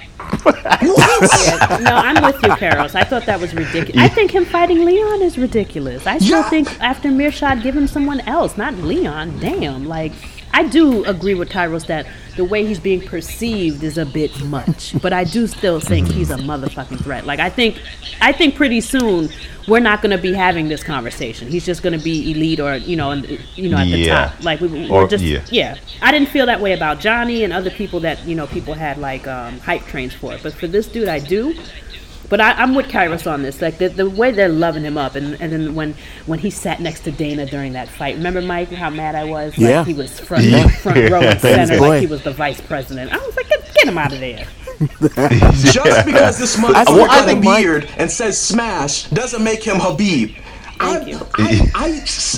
Yeah, no, I'm with you, Kairos. I thought that was ridiculous. I think him fighting Leon is ridiculous. I still Yeah. think after Meerschaert, give him someone else, not Leon. Damn, like I do agree with Kairos that the way he's being perceived is a bit much, but I do still think he's a motherfucking threat. Like I think, I think pretty soon we're not going to be having this conversation. He's just going to be elite or you know, and, you know, at the Yeah. top. Like we, we're Or- just yeah. yeah. I didn't feel that way about Johnny and other people that you know people had like um, hype trains for. But for this dude, I do. But I, I'm with Kairos on this. Like the, the way they're loving him up, and, and then when when he sat next to Dana during that fight, remember Mike how mad I was? Like, Yeah. he was front Yeah. front row and center, boy. like he was the vice president. I was like, get, get him out of there. Just because this motherfucker well, I got a think Mike- beard and says smash doesn't make him Khabib. I, you. I, I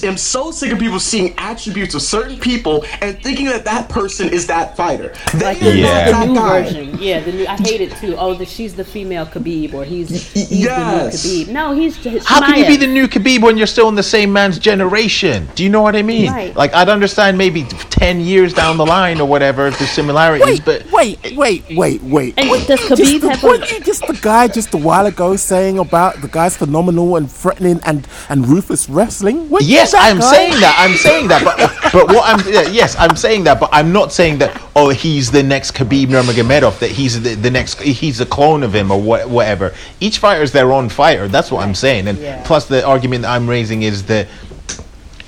am so sick of people seeing attributes of certain people and thinking that that person is that fighter. They Like are the, not the that new guy. version, yeah. The new, I hate it too. Oh, the, she's the female Khabib, or he's he's yes. the new Khabib. No, he's just How can you be the new Khabib when you're still in the same man's generation? Do you know what I mean? Right. Like, I'd understand maybe 10 years down the line or whatever if there's similarities, Wait, but wait, wait, wait, wait. And wait. does Just Khabib the- have weren't a- you just the guy just a while ago saying about the guy's phenomenal and threatening and and Rufus wrestling? Weren't Yes, I'm guy? saying that. I'm saying that. But but what I'm yeah, yes, I'm saying that. But I'm not saying that. Oh, he's the next Khabib Nurmagomedov. That he's the, the next. He's a clone of him or what, whatever. Each fighter is their own fighter. That's what I'm saying. And Yeah. plus, the argument that I'm raising is that.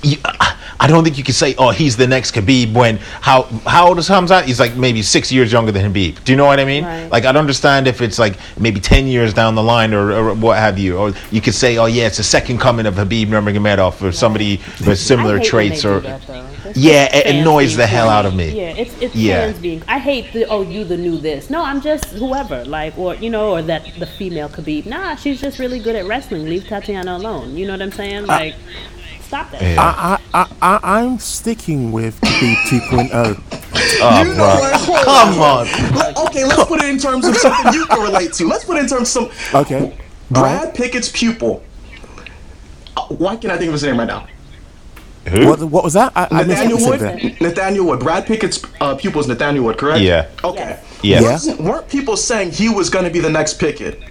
You, I don't think you can say, "Oh, he's the next Khabib." When how how old is Hamzat? He's like maybe six years younger than Khabib. Do you know what I mean? Right. Like I'd understand if it's like maybe ten years down the line or, or what have you, or you could say, "Oh yeah, it's the second coming of Khabib Nurmagomedov or somebody with similar I hate when traits." Or. Yeah, it annoys the hell out of me. Yeah, it's it's Yeah. fans being. I hate the oh you the new this. No, I'm just whoever like or you know or that the female Khabib. Nah, she's just really good at wrestling. Leave Tatiana alone. You know what I'm saying? Uh, like, stop that. I, I, I, I, I'm sticking with Khabib 2.0. oh, You know what? Come on. Let- okay, let's put it in terms of something you can relate to. Let's put it in terms of some. Okay. Brad Pickett's pupil. Uh, Why can't I think of his name right now? What, what was that? I, I Nathaniel what you said there. Wood. Nathaniel Wood. Brad Pickett's uh, pupil is Nathaniel Wood, correct? Yeah. Okay. Yeah. Wasn't, weren't people saying he was going to be the next Pickett?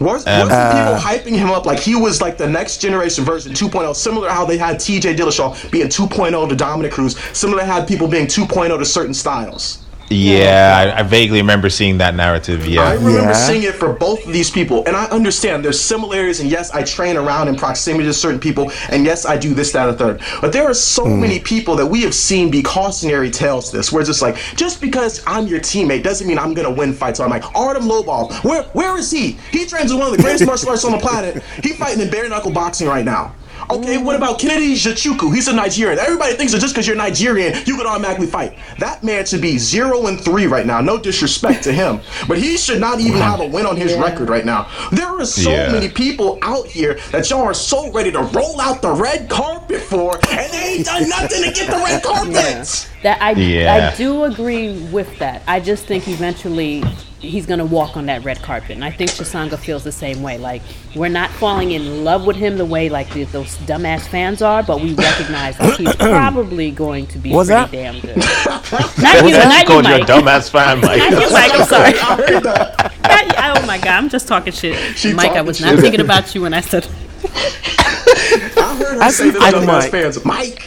Was, wasn't people uh, hyping him up like he was like the next generation version 2.0, similar to how they had TJ Dillashaw being 2.0 to Dominick Cruz, similar to had people being 2.0 to certain styles. Yeah, I, I vaguely remember seeing that narrative. Yeah, I remember Yeah. seeing it for both of these people, and I understand there's similarities. And yes, I train around in proximity to certain people, and yes, I do this, that, and third. But there are so hmm. many people that we have seen be cautionary tales. To this, where it's just like, just because I'm your teammate doesn't mean I'm gonna win fights. So I'm like, Artem Lobov, where where is he? He trains with one of the greatest martial artists on the planet. He fighting in bare knuckle boxing right now. Okay, what about Kennedy Nzechukwu? He's a Nigerian. Everybody thinks that just because you're Nigerian, you can automatically fight. That man should be zero and three right now. No disrespect to him, but he should not even have a win on his record right now. There are so Yeah. many people out here that y'all are so ready to roll out the red carpet for, and they ain't done nothing to get the red carpets. That I Yeah. I do agree with that. I just think eventually he's gonna walk on that red carpet, and I think Chisanga feels the same way. Like we're not falling in love with him the way like the, those dumbass fans are, but we recognize that he's probably going to be What's pretty that? damn good. not you, not you, Called you a dumbass fan, Not you, Mike. Mike. I'm sorry. I heard that. Not. Oh my god, I'm just talking shit. She Mike, I talking was shit. thinking about you when I said. I heard her As say if this I dumbass fans. Mike.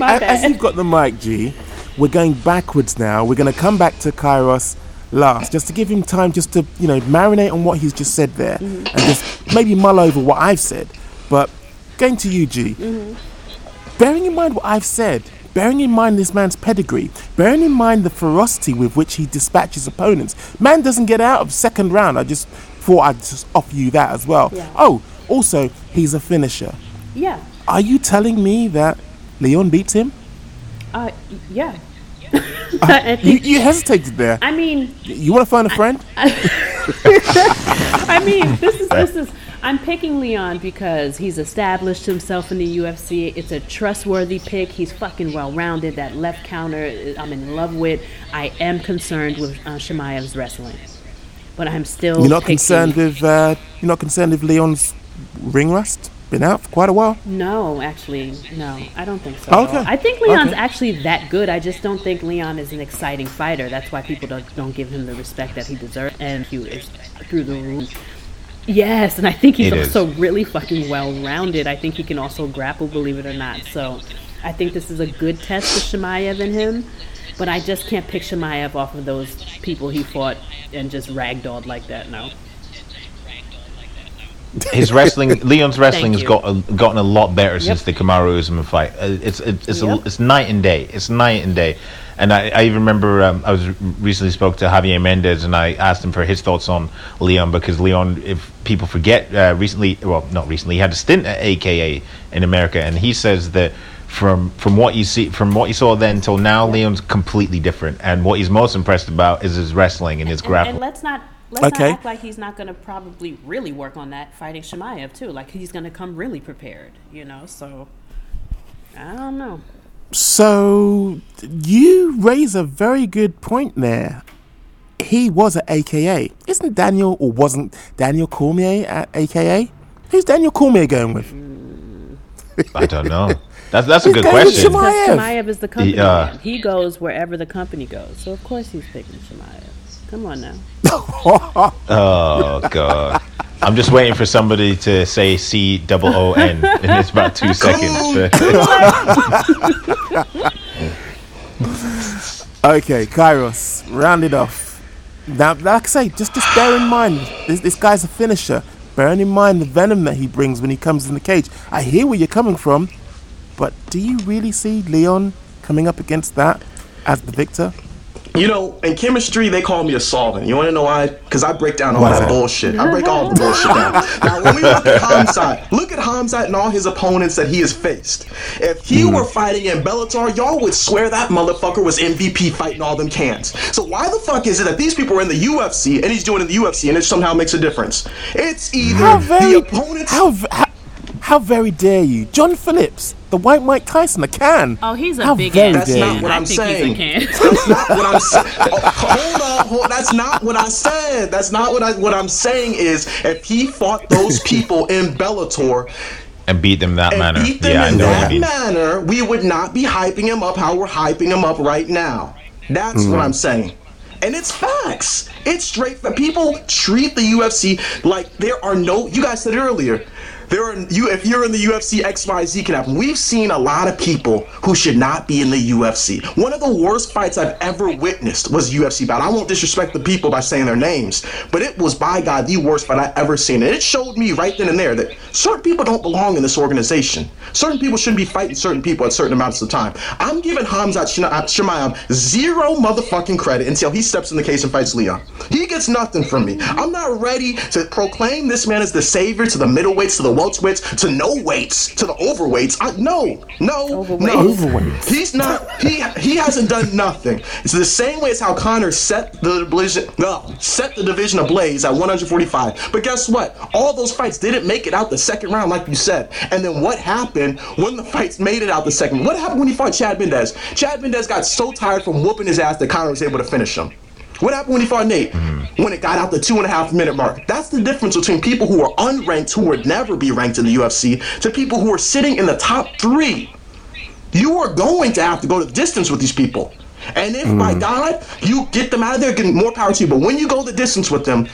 As, as you've got the mic, G, we're going backwards now. We're going to come back to Kairos last, just to give him time just to, you know, marinate on what he's just said there and just maybe mull over what I've said. But going to you, G, bearing in mind what I've said, bearing in mind this man's pedigree, bearing in mind the ferocity with which he dispatches opponents, man doesn't get out of second round. I just thought I'd just offer you that as well. Yeah. Oh, also, he's a finisher. Yeah. Are you telling me that Leon beats him? Uh, yeah. I You, think. you hesitated there. I mean, You want to find a friend? I mean, this is this is. I'm picking Leon because he's established himself in the UFC. It's a trustworthy pick. He's fucking well rounded. That left counter, uh, I'm in love with. I am concerned with uh, Chimaev's wrestling, but I'm still. You're not picking- concerned with uh, you're not concerned with Leon's ring rust. Been out for quite a while. No, actually, no, I don't think so. Okay. I think Leon's Okay. actually that good. I just don't think Leon is an exciting fighter. That's why people don't, don't give him the respect that he deserves. And he is through the roof. Yes, and I think he's It is. also really fucking well rounded. I think he can also grapple, believe it or not. So I think this is a good test for Chimaev and him. But I just can't pick Chimaev off of those people he fought and just ragdolled like that. No. His wrestling, Leon's wrestling has got a, gotten a lot better since the Kamaru Usman fight. Uh, It's it's it's, Yep. a, it's night and day. It's night and day. And I, I even remember um, I was recently spoke to Javier Mendez and I asked him for his thoughts on Leon because Leon, if people forget, uh, recently well not recently, he had a stint at AKA in America and he says that from from what you see from what you saw then till now, Leon's completely different. And what he's most impressed about is his wrestling and his And, grappling. and let's not let's Okay. not act like he's not going to probably really work on that fighting Chimaev too. Like he's going to come really prepared, you know. So I don't know. So you raise a very good point there. He was at AKA. Isn't Daniel or wasn't Daniel Cormier at AKA? Who's Daniel Cormier going with? I don't know. That's that's a good going question. Chimaev. Because Chimaev is the company. Yeah. Uh, man. He goes wherever the company goes. So of course he's picking Chimaev. Come on now. Oh god. I'm just waiting for somebody to say C double O N and it's about two seconds. Okay, Kairos, round it off. Now, like I say, just just bear in mind, this, this guy's a finisher. Bearing in mind the venom that he brings when he comes in the cage. I hear where you're coming from, but do you really see Leon coming up against that as the victor? You know, in chemistry, they call me a solvent. You want to know why? Because I break down all Why that that? bullshit. I break all the bullshit down. Now, when we look at Hamzat, look at Hamzat and all his opponents that he has faced. If he Hmm. were fighting in Bellator, y'all would swear that motherfucker was MVP fighting all them cans. So why the fuck is it that these people are in the UFC and he's doing it in the UFC and it somehow makes a difference? It's either very, the opponents. how, how, how very dare you, John Phillips, the white Mike Tyson, the can. Oh, he's a How big very ass That's not you. what I I'm think saying. he's a can. That's not what I'm saying. hold on, hold, that's not what I said. That's not what I. What I'm saying is, if he fought those people in Bellator and beat them that and manner. beat them Yeah, I in know what you that mean. manner, we would not be hyping him up how we're hyping him up right now. That's Mm-hmm. what I'm saying. And it's facts. It's straight. fa- People treat the UFC like there are no. You guys said it earlier. There are you. If you're in the UFC, X, Y, Z can happen. We've seen a lot of people who should not be in the UFC. One of the worst fights I've ever witnessed was UFC bout. I won't disrespect the people by saying their names, but it was by God the worst fight I've ever seen. And it showed me right then and there that certain people don't belong in this organization. Certain people shouldn't be fighting certain people at certain amounts of time. I'm giving Hamzat uh, Shemayam zero motherfucking credit until he steps in the case and fights Leon. He gets nothing from me. I'm not ready to proclaim this man as the savior to the middleweights, to the welterweights, to no weights, to the overweights. I, no, no, no. Overweights. He's not. He he hasn't done nothing. It's the same way as how Conor set the division. No, set the division ablaze at 145. But guess what? All those fights didn't make it out the second round, like you said. And then what happened when the fights made it out the second? What happened when he fought Chad Mendes? Chad Mendes got so tired from whooping his ass that Conor was able to finish him. What happened when he fought Nate? Mm-hmm. When it got out the two and a half minute mark. That's the difference between people who are unranked, who would never be ranked in the UFC, to people who are sitting in the top three you are going to have to go to the distance with these people. And if by mm-hmm. God you get them out of there, getting more power to you. But when you go the distance with them,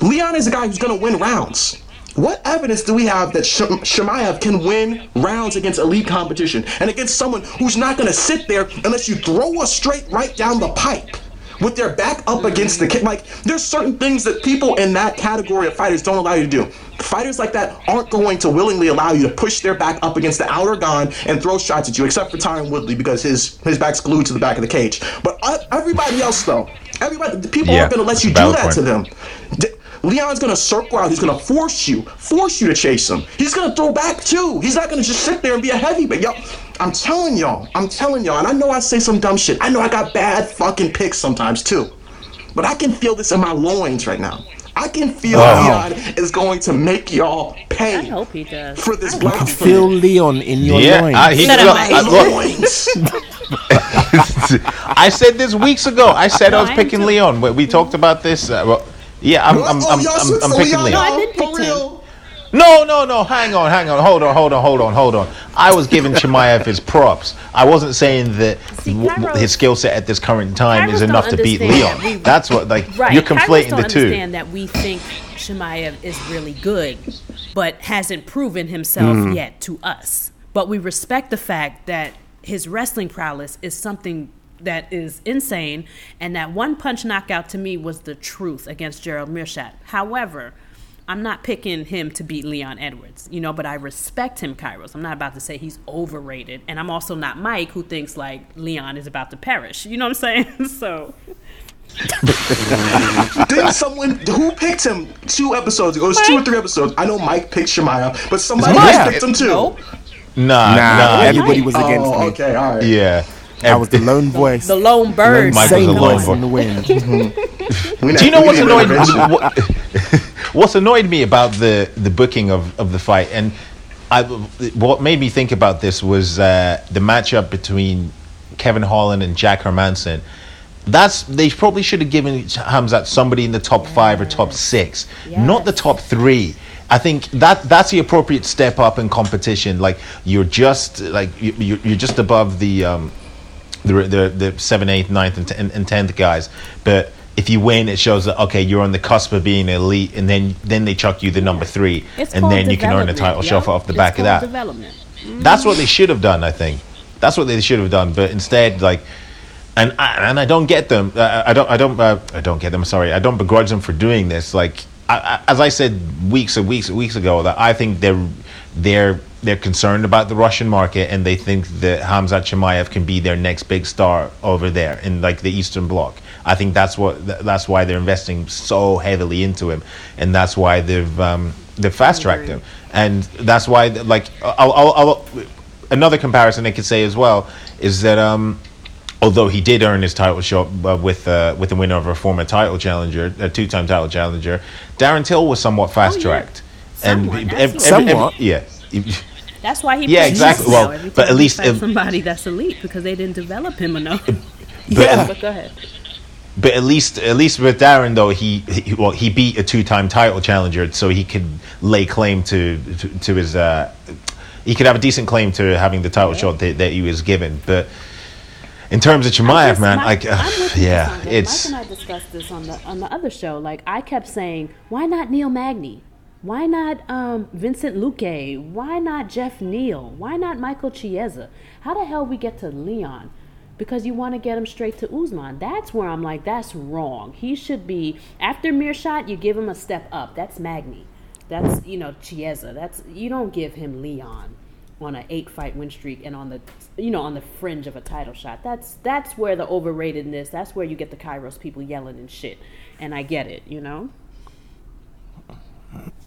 Leon is a guy who's going to win rounds. What evidence do we have that Sh- Chimaev can win rounds against elite competition and against someone who's not going to sit there unless you throw a straight right down the pipe with their back up against the kick? Like, there's certain things that people in that category of fighters don't allow you to do. Fighters like that aren't going to willingly allow you to push their back up against the outer gun and throw shots at you, except for Tyron Woodley because his his back's glued to the back of the cage. But uh, everybody else, though, everybody, the people Yeah, aren't going to let you do that to them. Leon's gonna circle out. He's gonna force you, force you to chase him. He's gonna throw back too. He's not gonna just sit there and be a heavyweight. Yo, I'm telling y'all, I'm telling y'all, and I know I say some dumb shit. I know I got bad fucking picks sometimes too, but I can feel this in my loins right now. I can feel Wow. Leon is going to make y'all pay I hope he does. for this I black hope. Feel Leon in your Yeah, loins. I, he, Shut up, look, I, loins. I said this weeks ago. I said No, I was I picking too. Leon. We, we talked about this. Uh, well, yeah, I'm, I'm, Oh, I'm, y'all I'm, I'm picking Leon, Leon. I y'all? didn't For pick him. No, no, no. Hang on, hang on. Hold on, hold on, hold on, hold on. I was giving Chimaev his props. I wasn't saying that See, w- Kairos- his skill set at this current time Kairos is enough to beat Leon. that we- That's what like Right. you're Kairos conflating don't the two. understand that we think Chimaev is really good, but hasn't proven himself Mm. yet to us. But we respect the fact that his wrestling prowess is something that is insane, and that one punch knockout to me was the truth against Gerald Meerschaert. However, I'm not picking him to beat Leon Edwards, you know, but I respect him, Kairos. I'm not about to say he's overrated, and I'm also not Mike who thinks like Leon is about to perish. You know what I'm saying? so Didn't someone who picked him two episodes ago? It was two or three episodes. I know Mike picked Shemaya, but somebody Mike? else picked him too. Nope. Nah, Nah, nah. everybody was oh, against Oh, me. okay, all right. Yeah. I was the lone voice. the lone bird. Mike was same lone voice voice. in the wind. We Do you know what's annoyed intervention. what, what's annoyed me about the the booking of, of the fight and I, what made me think about this was uh, the matchup between Kevin Holland and Jack Hermansson. That's they probably should have given Hamzat somebody in the top five or top six, not the top three. I think that that's the appropriate step up in competition. Like you're just like you, you're, you're just above the um, the the, the seven, eighth, ninth, and, ten, and tenth guys. But if you win, it shows that okay, you're on the cusp of being elite, and then then they chuck you the number three, It's and then you can earn a title yo. shot off the It's back of that. Development. That's what they should have done. I think that's what they should have done. But instead, like, and I, and I don't get them. Uh, I don't. I don't. Uh, I don't get them. Sorry, I don't begrudge them for doing this. Like, I, I, as I said weeks and weeks and weeks ago, that I think they're they're they're concerned about the Russian market, and they think that Hamza Chimaev can be their next big star over there in like the Eastern Bloc. I think that's what that's why they're investing so heavily into him, and that's why they've um, they've fast tracked him, and that's why like I'll, I'll, I'll another comparison I could say as well is that um, although he did earn his title shot uh, with uh, with the winner of a former title challenger, a two time title challenger, Darren Till was somewhat fast tracked, Somewhat, and that's Somewhat. yeah. That's why he. Yeah, exactly. Well, every but at least if- somebody that's elite because they didn't develop him enough. Yeah. but go ahead. But at least, at least with Darren though, he, he well he beat a two-time title challenger, so he could lay claim to to, to his. Uh, he could have a decent claim to having the title shot that, that he was given. But in terms of Chimaev, man, like, uh, yeah, it's Mike and I discussed this on the on the other show. Like I kept saying, why not Neil Magny? Why not um, Vicente Luque? Why not Jeff Neal? Why not Michael Chiesa? How the hell we get to Leon? Because you want to get him straight to Usman. That's where I'm like, that's wrong. He should be after Meerschaert. You give him a step up. That's Magny. That's you know Chiesa. That's you don't give him Leon on an eight fight win streak and on the you know on the fringe of a title shot. That's that's where the overratedness. That's where you get the Kairos people yelling and shit. And I get it, you know.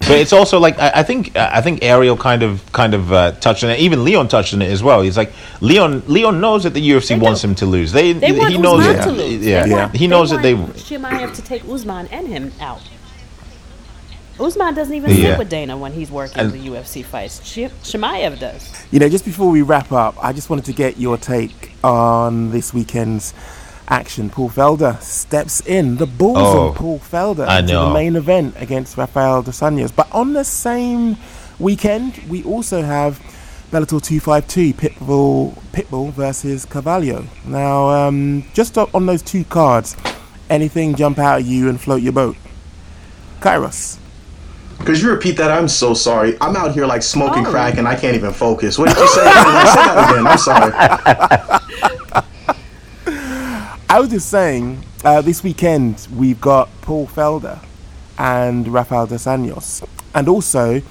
But it's also like I, I think I think Ariel kind of kind of uh, touched on it. Even Leon touched on it as well. He's like Leon. Leon knows that the UFC wants him to lose. They, They want he knows Usman that. to lose. Yeah, They want- he knows that they. want to take Usman and him out. Usman doesn't even Yeah. sit with Dana when he's working And- the UFC fights. Sh- Chimaev does. You know, just before we wrap up, I just wanted to get your take on this weekend's action. Paul Felder steps in. The balls Oh, on Paul Felder I into know. the main event against Rafael dos Anjos. But on the same weekend, we also have Bellator 252 Pitbull Pitbull versus Carvalho. Now, um, just on those two cards, anything jump out at you and float your boat? Kairos. Could you repeat that? I'm so sorry. I'm out here like smoking Oh. crack and I can't even focus. What did you say? say that again. I'm sorry. I was just saying, uh, this weekend we've got Paul Felder and Rafael dos Anjos, and also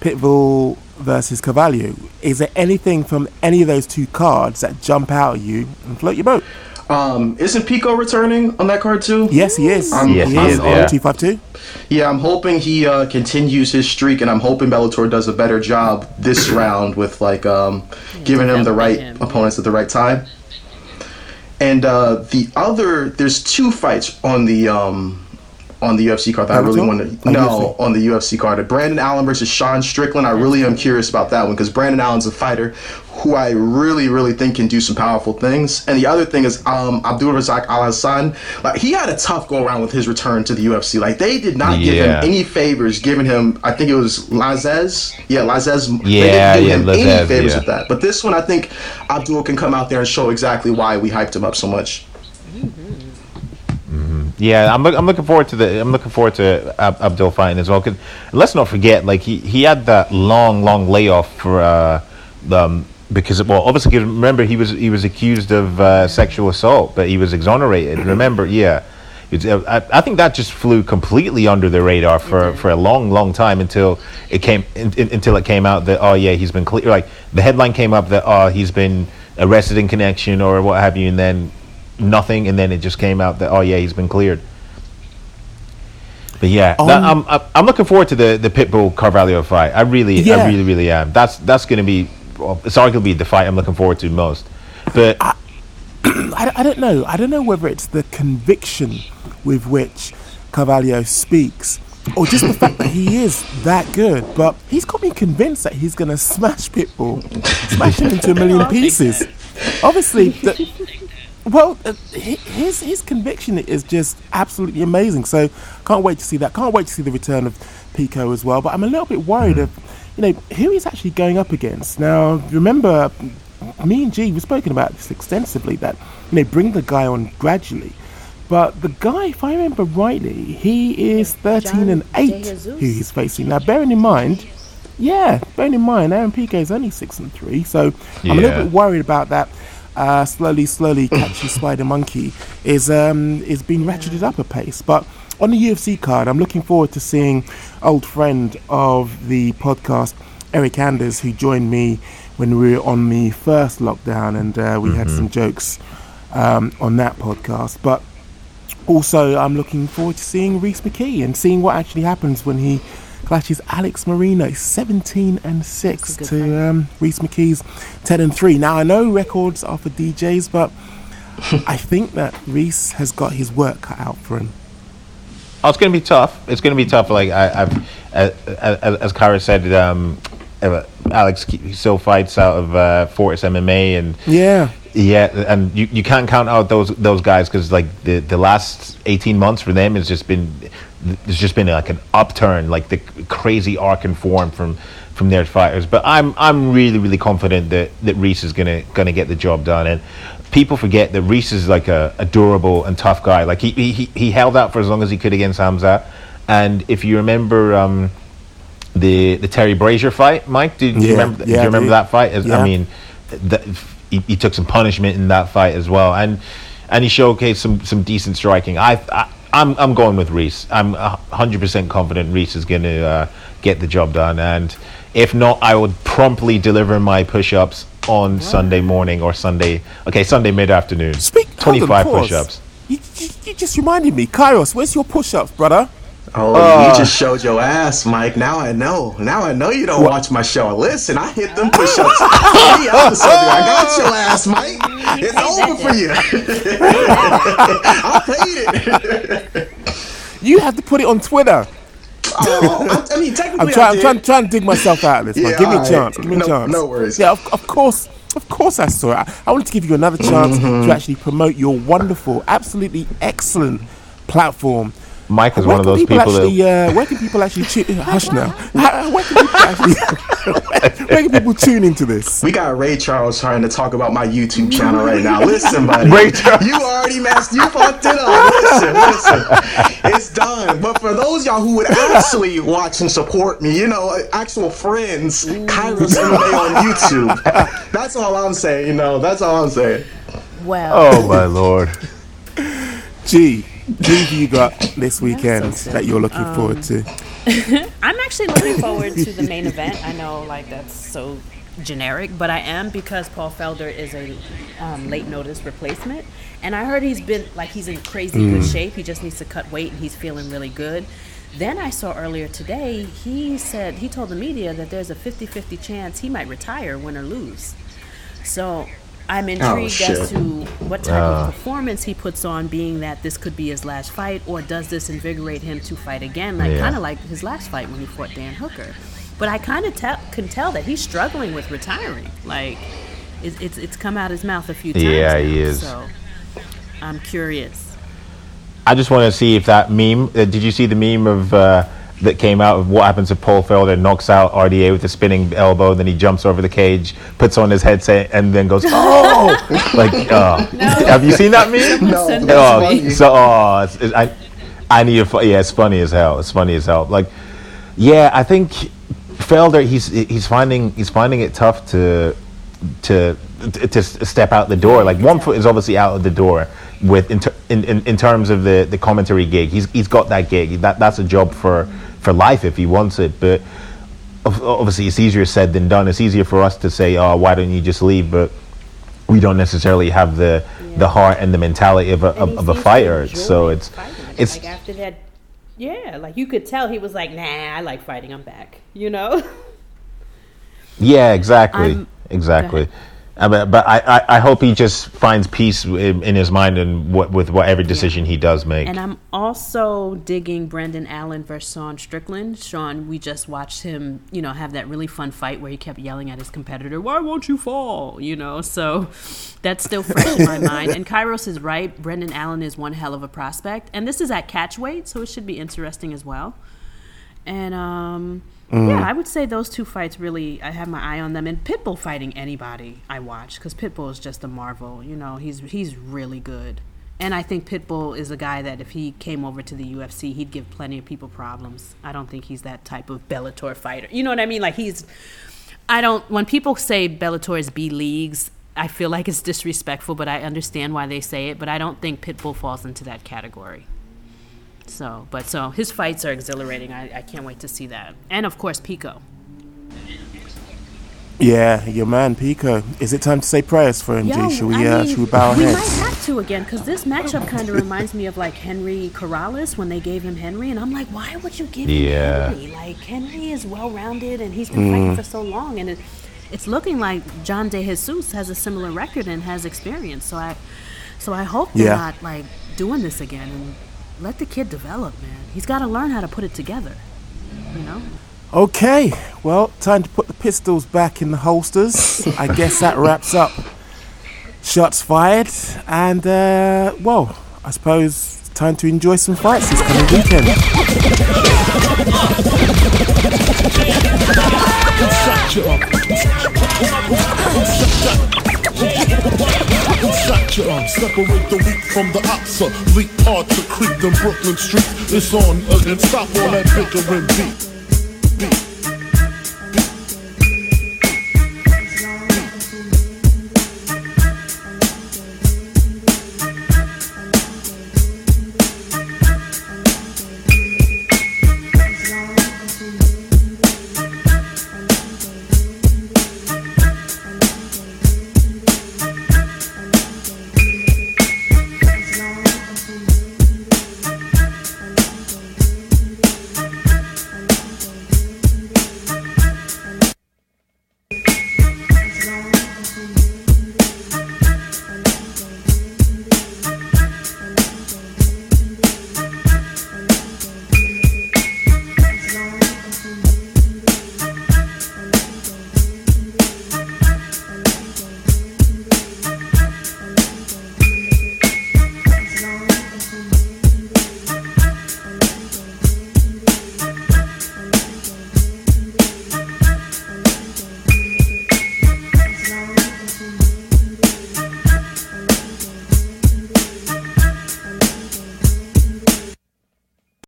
Pitbull versus Carvalho. Is there anything from any of those two cards that jump out at you and float your boat? Um, isn't Pico returning on that card too? Yes, he is. Um, Yes, he is, on yeah. 252. Yeah, I'm hoping he uh, continues his streak, and I'm hoping Bellator does a better job this round with like um, giving him the right him. opponents at the right time. And uh, the other, there's two fights on the um, on the UFC card that I really want to. On No, UFC? on the UFC card. Brendan Allen versus Sean Strickland. I really am curious about that one because Brendan Allen's a fighter who I really, really think can do some powerful things. And the other thing is um, Abdul Razak Al Hassan. Like he had a tough go around with his return to the UFC. Like they did not give him any favors, giving him. I think it was Lazzez. Yeah, Lazzez. they Yeah, didn't give yeah, him any favors yeah. with that. But this one, I think Abdul can come out there and show exactly why we hyped him up so much. Yeah, I'm, look, I'm looking forward to the I'm looking forward to Ab- Abdul fighting as well. 'cause let's not forget, like he, he had that long long layoff for uh, um, because well obviously remember he was he was accused of uh, sexual assault, but he was exonerated. remember, yeah. It's, uh, I, I think that just flew completely under the radar for, for a long, long time until it came in, in- until it came out that oh yeah he's been clear. Like the headline came up that oh he's been arrested in connection or what have you, and then nothing, and then it just came out that oh yeah he's been cleared. But yeah, that, I'm, I'm I'm looking forward to the the Pitbull Carvalho fight. I really, Yeah. I really, really am. That's that's going to be well, it's arguably the fight I'm looking forward to most. But I, I don't know. I don't know whether it's the conviction with which Carvalho speaks or just the fact that he is that good. But he's got me convinced that he's going to smash Pitbull, smash him into a million pieces. Obviously, the, well, uh, his his conviction is just absolutely amazing. So can't wait to see that. Can't wait to see the return of Pico as well. But I'm a little bit worried of, you know, who he's actually going up against. Now, remember, me and G we've spoken about this extensively. That you know, bring the guy on gradually. But the guy, if I remember rightly, he is 13 and 8 who he's facing. Now, bearing in mind, yeah, bearing in mind, Aaron Pico is only 6 and 3. So I'm a little bit worried about that. Uh, slowly, slowly, catchy spider monkey is um, is being ratcheted up a pace. But on the UFC card, I'm looking forward to seeing old friend of the podcast, Eric Anders, who joined me when we were on the first lockdown, and uh, we had some jokes um, on that podcast. But also, I'm looking forward to seeing Rhys McKee and seeing what actually happens when he clashes Alex Morono, 17 and 6 to fight. um, Rhys McKee's 10 and 3. Now, I know records are for DJs, but I think that Rhys has got his work cut out for him. Oh, it's going to be tough. It's going to be tough. Like I, I've, as, as, Kara said, um, Alex still fights out of uh, Fortis MMA, and Yeah. yeah, and you, you can't count out those those guys because like the the last eighteen months for them has just been there's just been like an upturn, like the crazy arc and form from from their fighters. But I'm I'm really really confident that that Rhys is gonna gonna get the job done and. People forget that Rhys is like a, a durable and tough guy. Like he, he he held out for as long as he could against Hamza, and if you remember um, the the Terry Brazier fight, Mike, did you Yeah, remember? do you remember dude. that fight? As- Yeah. I mean, that, he, he took some punishment in that fight as well, and and he showcased some some decent striking. I, I I'm I'm going with Rhys. I'm hundred percent confident Rhys is going to uh, get the job done, and if not, I would promptly deliver my push-ups on Sunday morning or Sunday. Okay, Sunday mid-afternoon. Speak. hold on, Twenty-five push-ups. You, you, you just reminded me. Kairos, where's your push ups, brother? Oh, you uh, just showed your ass, Mike. Now I know. Now I know you don't watch my show. Listen, I hit them push-ups. Three. I got your ass, Mike. It's over for you. I paid it. You have to put it on Twitter. Oh, I, I mean, technically, I'm trying, I'm trying, trying to dig myself out of this. man. Yeah, Give me a chance. Give me No- a chance. no worries. Yeah, of, of course, of course, I saw it. I, I wanted to give you another chance Mm-hmm. to actually promote your wonderful, absolutely excellent platform. Mike is Where one of those people people that actually? Uh, where can people actually tune? Hush now. Where can people actually? where can people tune into this? We got Ray Charles trying to talk about my YouTube channel right now. Listen, buddy. Ray Charles. You already messed. You fucked it up. Listen, listen. It's done. But for those y'all who would actually watch and support me, you know, actual friends, Kairos MMA on YouTube. That's all I'm saying. You know, that's all I'm saying. Well, Oh my lord. G, who have you got this weekend so that you're looking Um, forward to? I'm actually looking forward to the main event. I know, like that's so generic, but I am because Paul Felder is a um, late notice replacement, and I heard he's been like he's in crazy good shape. He just needs to cut weight, and he's feeling really good. Then I saw earlier today he said he told the media that there's a 50-50 chance he might retire, win or lose. So I'm intrigued shit. as to what type of performance he puts on, being that this could be his last fight, or does this invigorate him to fight again, like Yeah. kind of like his last fight when he fought Dan Hooker. But I kind of tell can tell that he's struggling with retiring. Like, it's it's, it's come out his mouth a few times. Yeah, now, he is. So, I'm curious. I just want to see if that meme. Uh, did you see the meme of uh, that came out of what happens if Paul Felder knocks out RDA with a spinning elbow, then he jumps over the cage, puts on his headset, and then goes, "Oh!" like, oh. have you seen that meme? No, oh, so oh, it's, it's, I, I need fu- Yeah, it's funny as hell. It's funny as hell. Like, yeah, I think Felder, he's he's finding he's finding it tough to to to step out the door. Like one foot is obviously out of the door with in, ter- in, in, in terms of the, the commentary gig. He's he's got that gig. That that's a job for for life if he wants it. But obviously, it's easier said than done. It's easier for us to say, "Oh, why don't you just leave?" But we don't necessarily have the the heart and the mentality of a of, of a fighter. So it's fighting. it's like after that. Yeah, like you could tell he was like, "Nah, I like fighting. I'm back." You know. Yeah, exactly, I'm- exactly. I mean, but I, I, I hope he just finds peace in, in his mind and what, with whatever decision he does make. And I'm also digging Brendan Allen versus Sean Strickland. Sean, we just watched him, you know, have that really fun fight where he kept yelling at his competitor, "Why won't you fall?" You know, so that's still fresh in my mind. And Kairos is right. Brendan Allen is one hell of a prospect, and this is at catch weight, so it should be interesting as well. And um, Mm. yeah, I would say those two fights really, I have my eye on them. And Pitbull fighting anybody I watch because Pitbull is just a marvel. You know, he's he's really good. And I think Pitbull is a guy that if he came over to the UFC, he'd give plenty of people problems. I don't think he's that type of Bellator fighter. You know what I mean? Like he's, I don't. When people say Bellator is B leagues, I feel like it's disrespectful, but I understand why they say it. But I don't think Pitbull falls into that category. So, but so his fights are exhilarating. I, I can't wait to see that. And of course, Pico. Yeah, your man Pico. Is it time to say prayers for him, Yo, Should we, I uh, mean, should we bow our we might have to again because this matchup kind of reminds me of like Henry Corrales when they gave him Henry, and I'm like, why would you give Yeah. him Henry? Like Henry is well rounded and he's been fighting for so long, and it, it's looking like John De Jesus has a similar record and has experience. So I, so I hope they're Yeah. not like doing this again and let the kid develop, man. He's got to learn how to put it together. You know. Okay, well, time to put the pistols back in the holsters. I guess that wraps up shots fired, and uh, well, I suppose it's time to enjoy some fights this coming weekend. Shot your separate the weak from the opsa. Leap hard to creep in Brooklyn Street. It's on again, stop all that bickering beat.